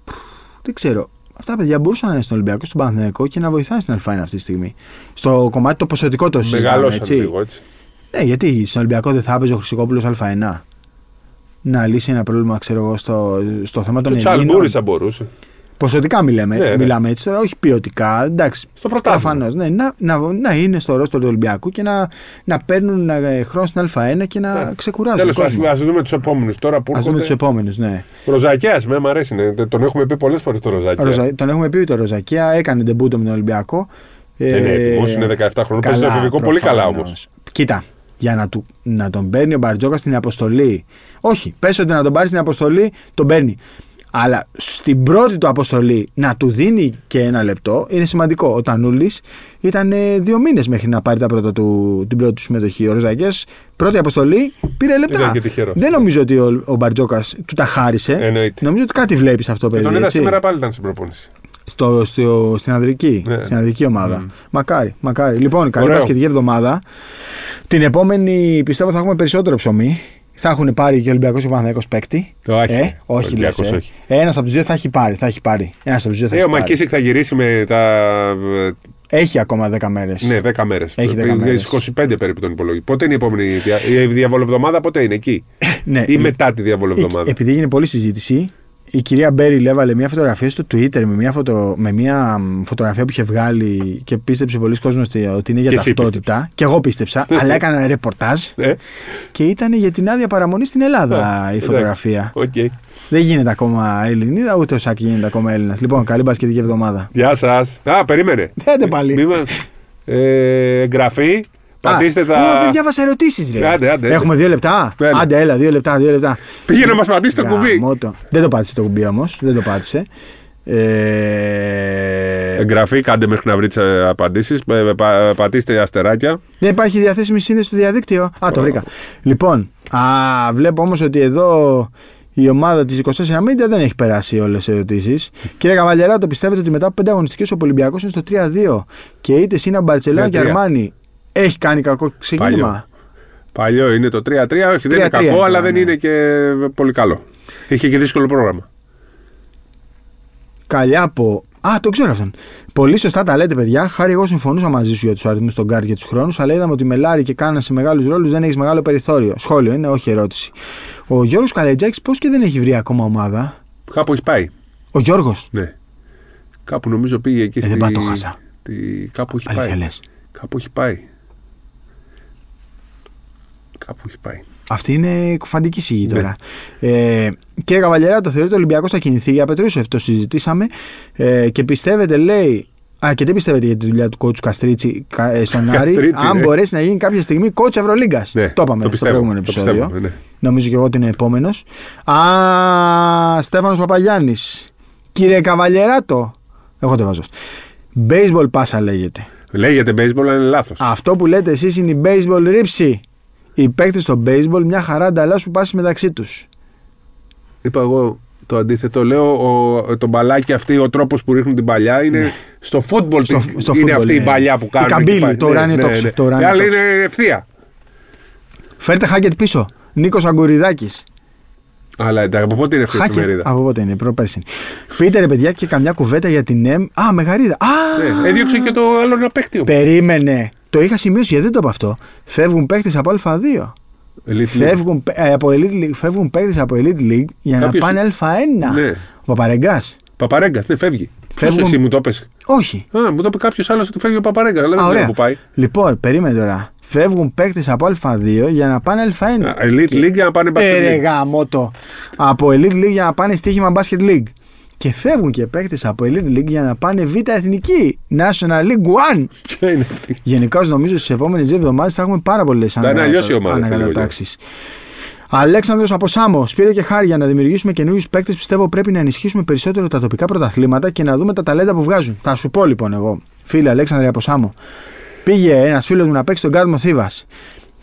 Δεν ξέρω. Αυτά τα παιδιά μπορούσαν να είναι στον Ολυμπιακό, στον Παναθηναϊκό και να βοηθάνε στην Αλφάινα αυτή τη στιγμή. Στο κομμάτι το ποσοτικό το συζητάμε, Μεγαλώσαν έτσι. λίγο έτσι. Ναι, γιατί στον Ολυμπιακό δεν θα έπαιζε ο Χρυσικόπουλος Α1. Να λύσει ένα πρόβλημα, ξέρω εγώ, στο, στο θέμα των Το Τσαλμπούρι Ελλήνων. θα μπορούσε. Ποσοτικά μιλάμε, Ναι, ναι. μιλάμε έτσι τώρα, όχι ποιοτικά. Εντάξει, Στο πρωτάθλημα. Προφανώς. Ναι, να, να, να είναι στο ρόστο του Ολυμπιακού και να, να παίρνουν ε, χρόνο στην Α1 και να Ναι. ξεκουράζουν. Τέλος τον κόσμο. πάντων, ας δούμε τους επόμενους τώρα που Α δούμε τους έρχονται. επόμενους, ναι. Ροζακιά, με μ' αρέσει. ναι. Τον έχουμε πει πολλές φορές το Ροζακιά. Ροζα- τον έχουμε πει το Ροζακία, έκανε ντεμπούτο με τον Ολυμπιακό. Ε, ναι, έτοιμος, είναι 17 χρόνων, παίζει το εφηβικό πολύ καλά προφανώς. όμως. Κοίτα, για να, του, να τον παίρνει ο Μπαρτζόκα στην αποστολή. Όχι, πες ότι να τον πάρει στην αποστολή, τον παίρνει. Αλλά στην πρώτη του αποστολή να του δίνει και ένα λεπτό είναι σημαντικό. Ο Τανούλης ήταν ε, δύο μήνες μέχρι να πάρει τα πρώτα του, την πρώτη του συμμετοχή. Ο Ροζακέ, πρώτη αποστολή, πήρε λεπτά. Ήταν και τυχερός. Δεν νομίζω ότι ο, ο Μπαρτζόκας του τα χάρισε. Εννοείται. Νομίζω ότι κάτι βλέπεις αυτό, Και παιδί. τον είδα έτσι. σήμερα πάλι ήταν στην προπόνηση. Στο, στο, στην ανδρική, Ναι. στην ανδρική ομάδα. Μμ. Μακάρι, μακάρι. Λοιπόν, καλή Ωραίο. πασχετική εβδομάδα. Την επόμενη πιστεύω θα έχουμε περισσότερο ψωμί. Θα έχουν πάρει και ο Ολυμπιακός και ο Παναθηναϊκός παίκτη. Το έχει. Ε, Ο όχι λες. Ολυμπιακός Ε. όχι. Ένας από τους δύο θα έχει πάρει. Θα έχει πάρει. Ένας από τους δύο θα Ε, έχει ο πάρει. Μακίσικ θα γυρίσει με τα. Έχει ακόμα 10 μέρες. Ναι, 10 μέρες. Έχει 10 μέρες. 25 περίπου τον υπολογίζει. Πότε είναι η επόμενη. δια- Η διαβολοβδομάδα πότε είναι εκεί; ναι, Ή ε, μετά τη ε, διαβολοβδομάδα. επειδή έγινε πολλή συζήτηση, η κυρία Μπέριλ έβαλε μια φωτογραφία στο Twitter με μια, φωτο, με μια μ, φωτογραφία που είχε βγάλει και πίστεψε πολλοί κόσμος ότι ότι είναι για Και εσύ ταυτότητα. Και εγώ πίστεψα, αλλά έκανα ρεπορτάζ Ε, και ήταν για την άδεια παραμονής στην Ελλάδα η εντάξει. φωτογραφία. Οκ. Δεν γίνεται ακόμα Ελληνίδα, ούτε ο Σακίλ γίνεται ακόμα Έλληνας. Λοιπόν, καλή μπασκετική εβδομάδα. Γεια σας. Α, περίμενε. Άντε πάλι. Μη με- Ε, εγγραφή. Πατήστε Α, τα. ω, δεν διάβασα ερωτήσεις, ρε. Άντε, άντε, Έχουμε δύο λεπτά. Έλα. Άντε, έλα, δύο λεπτά, δύο λεπτά. Πήγε να μας πατήσει το κουμπί. Γαμώτο. Δεν το πάτησε το κουμπί όμως. Δεν το πάτησε. Ε, Εγγραφή, κάντε μέχρι να βρείτε απαντήσεις. πατήστε αστεράκια. δεν υπάρχει διαθέσιμη σύνδεση στο διαδίκτυο. Α, το βρήκα. Λοιπόν, α, βλέπω όμως ότι εδώ η ομάδα της 24 Media δεν έχει περάσει όλες τις ερωτήσεις. Κύριε Καβαλιερά, το πιστεύετε ότι μετά από πέντε αγωνιστικές ο Ολυμπιακός είναι στο 3-2 και είτε Σίνα Μπαρσελόνα και 3-3. Αρμάνι έχει κάνει κακό ξεκίνημα. Παλιό είναι το 3-3. Όχι, δεν είναι 3-3 κακό, ήταν, αλλά δεν ναι. είναι και πολύ καλό. Είχε και δύσκολο πρόγραμμα. Καλιάπο. Α, το ξέρω αυτόν. Πολύ σωστά τα λέτε, παιδιά. Χάρη, εγώ συμφωνούσα μαζί σου για τους αριθμούς των γκάρτ και τους χρόνους, αλλά είδαμε ότι με Λάρη και Κάνα σε μεγάλους ρόλους δεν έχεις μεγάλο περιθώριο. Σχόλιο είναι, όχι ερώτηση. Ο Γιώργος Καλετζάκης πώς και δεν έχει βρει ακόμα ομάδα; Κάπου έχει πάει. Ο Γιώργος; Ναι. Κάπου νομίζω πήγε εκεί Ε, στη... δεν πάω, το χάσα. Τη... Κάπου έχει Αλήθεια πάει. λε. Κάπου έχει πάει. Κάπου έχει πάει. Αυτή είναι κουφαντική σιγή τώρα. Ε, κύριε Καβαλιέρα, το θεωρείτε ο Ολυμπιακός θα κινηθεί για Πετρούσεφ. Το συζητήσαμε. Ε, και πιστεύετε, λέει. Α, και τι πιστεύετε για τη δουλειά του κότσου Καστρίτσι κα- ε, στον Άρη, Καστρίτσι, αν ναι. μπορέσει να γίνει κάποια στιγμή κότσου Ευρωλίγκας. Ναι, το είπαμε στο πιστεύω, προηγούμενο το επεισόδιο. πιστεύω, ναι. Νομίζω και εγώ ότι είναι επόμενος. Α, Στέφανος Παπαγιάννης. Κύριε Καβαλιεράτο. Εγώ το βάζω αυτό. Baseball πάσα λέγεται. Λέγεται baseball, αλλά είναι λάθος. Αυτό που λέτε εσείς είναι η baseball ρήψη. Οι παίκτες στο baseball μια χαρά ανταλλάσσουν πάσει μεταξύ τους. Είπα εγώ το αντίθετο. Λέω ο, το μπαλάκι αυτή, ο τρόπος που ρίχνουν την παλιά είναι στο football. Ναι. Στο- τη- στο είναι football, αυτή η ναι. παλιά που Η κάνουν. καμπύλη, εκεί πάλι. το ουράνιο τόξο, το ουράνιο Η άλλη τόξο. είναι ευθεία. Φέρτε χάκετ πίσω. Νίκος Αγκουριδάκης. Αλλά εντάξει, από πότε είναι αυτή η Χάκετ. εφημερίδα; Από πότε είναι, προπέρσι. Πείτε ρε παιδιά και καμιά κουβέντα για την ΕΜ. Α, μεγαρίδα. Α, Ναι, έδιωξε και το άλλο ένα παίχτη. όμως. περίμενε. Το είχα σημειώσει γιατί δεν το είπα αυτό. Φεύγουν παίκτες από Α2. Elite League. Φεύγουν, ε, από Elite League, φεύγουν παίκτες από Elite League για Κάποιος- να πάνε Α1. Ναι. Ο Παπαρεγκά. Παπαρέγκας, ναι, φεύγει. Φεύγουν- Φεύγουν... εσύ μου το πες. Όχι. Α, μου το είπε κάποιος άλλος ότι φεύγει ο Παπαρέγκας, αλλά Α, δεν ξέρω ωραία. που πάει. Λοιπόν, περίμενε τώρα. Φεύγουν παίκτες από Α2 για να πάνε Α1. Α, Elite League για να πάνε Ε, Basket ρε League. γαμώτο. Από Elite League για να πάνε στοίχημα Basket League. Και φεύγουν και παίκτες από Elite League για να πάνε Β' Εθνική. National League One. Ποια είναι αυτή; Γενικώ νομίζω στις επόμενες δύο εβδομάδες θα έχουμε πάρα πολλές Θα είναι αλλιώς η ομάδα, θα ανακατατάξει. Αλέξανδρος από Σάμο, Σπύρο και Χάρη για να δημιουργήσουμε καινούριους παίκτες. Πιστεύω πρέπει να ενισχύσουμε περισσότερο τα τοπικά πρωταθλήματα και να δούμε τα ταλέντα που βγάζουν. Θα σου πω λοιπόν εγώ, φίλε Αλέξανδρε από Σάμο. Πήγε ένας φίλος μου να παίξει τον Κάδμο Θήβας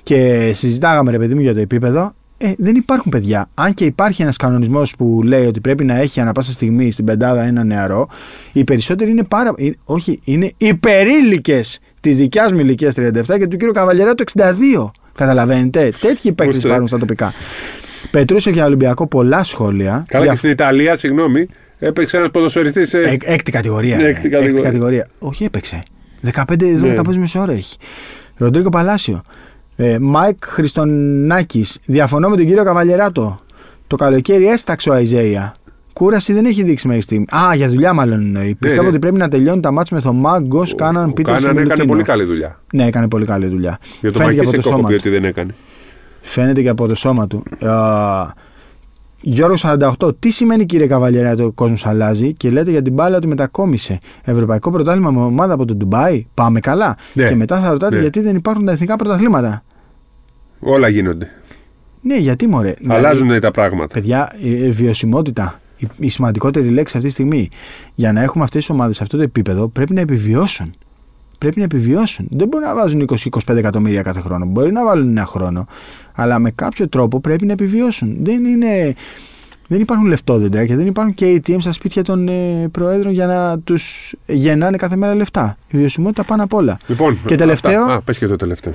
και συζητάγαμε ρε παιδί μου για το επίπεδο. Ε, δεν υπάρχουν παιδιά. Αν και υπάρχει ένας κανονισμός που λέει ότι πρέπει να έχει ανα πάσα στιγμή στην πεντάδα ένα νεαρό, οι περισσότεροι είναι πάρα. ε, όχι, είναι υπερήλικες της δικιάς μου ηλικίας 37 και του κύριου Καβαλιέρα το 62. Καταλαβαίνετε. Τέτοιοι παίκτες Ώστε. υπάρχουν στα τοπικά. Πετρούσε για Ολυμπιακό πολλά σχόλια. Καλά, Για- και στην Ιταλία, συγγνώμη, έπαιξε ένας ποδοσφαιριστής. Ε, έκτη κατηγορία. Ναι, ρε. έκτη κατηγορία. κατηγορία. Όχι, έπαιξε. 15-12 Ναι. πόσε μισή ώρα έχει. Ροντρίκο Παλάσιο. Ε, Μάικ Χριστονάκης. Διαφωνώ με τον κύριο Καβαλιεράτο. Το καλοκαίρι έσταξε ο Αϊζέια. Κούραση δεν έχει δείξει μέχρι στιγμή. Α, για δουλειά μάλλον εννοεί. Πιστεύω ναι. ότι πρέπει να τελειώνουν τα μάτια με Θωμά, Γκος, Κάναν, Πίτερς και Κάναν έκανε Μιλουτίνοφ. πολύ καλή δουλειά. Ναι, έκανε πολύ καλή δουλειά. Για το Φαίνεται και Μαχής από σε το σώμα κόκοπη του. ότι δεν έκανε. Φαίνεται και από το σώμα του. Α, Γιώργος 48, τι σημαίνει κύριε Καβαλιέρα το κόσμος αλλάζει και λέτε για την μπάλα ότι μετακόμισε. Ευρωπαϊκό πρωτάθλημα με ομάδα από το Ντουμπάι. Πάμε καλά. Ναι. Και μετά θα ρωτάτε Ναι. γιατί δεν υπάρχουν τα εθνικά πρωταθλήματα. Όλα γίνονται. Ναι, γιατί μωρέ. Δηλαδή, Αλλάζουν τα πράγματα. Παιδιά, η η βιωσιμότητα, η, η σημαντικότερη λέξη αυτή τη στιγμή. Για να έχουμε αυτές τις ομάδες σε αυτό το επίπεδο πρέπει να επιβιώσουν. Πρέπει να επιβιώσουν. Δεν μπορεί να βάζουν 20-25 εκατομμύρια κάθε χρόνο. Μπορεί να βάλουν ένα χρόνο. Αλλά με κάποιο τρόπο πρέπει να επιβιώσουν. Δεν είναι. Δεν υπάρχουν λεφτόδεντρα και δεν υπάρχουν και ATM στα σπίτια των ε, προέδρων για να τους γεννάνε κάθε μέρα λεφτά. Η βιωσιμότητα πάνω απ' όλα. Λοιπόν, Και τελευταίο. αυτά. Α, πες και το τελευταίο.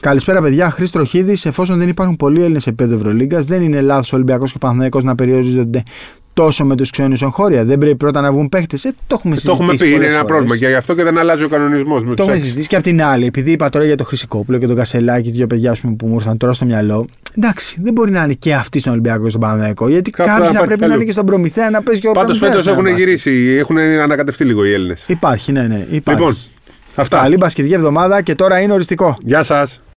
Καλησπέρα, παιδιά. Χρήστος Χίδη. Εφόσον δεν υπάρχουν πολλοί Έλληνες σε επίπεδο Ευρωλίγκας, δεν είναι λάθος ο Ολυμπιακός και ο Παναθηναϊκός να περιορίζονται τόσο με τους ξένους εγχώρια. Δεν πρέπει πρώτα να βγουν παίχτες. Ε, το έχουμε Το συζητήσει. έχουμε πει, είναι πολλές ένα φορές. πρόβλημα και γι' αυτό και δεν αλλάζει ο κανονισμός. Το έχουμε συζητήσει και απ' την άλλη, επειδή είπα τώρα για το Χρυσικόπουλο και τον Κασελάκη, δύο παιδιά ας πούμε, που μου ήρθαν τώρα στο μυαλό. Εντάξει, δεν μπορεί να είναι και αυτοί στον Ολυμπιακό και στον Παναθηναϊκό. Γιατί Κάπου κάποιοι να θα πάει πρέπει αλλού. να είναι και στον Προμηθέα να παίζει και ο Πάντως Προμηθέας φέτος ένα έχουν μπάσκετ. γυρίσει, έχουν ανακατευτεί λίγο οι Έλληνες. Υπάρχει, ναι, ναι. Υπάρχει. Λοιπόν, αυτά. Καλή μπασκετική εβδομάδα και τώρα είναι οριστικό. Γεια σας.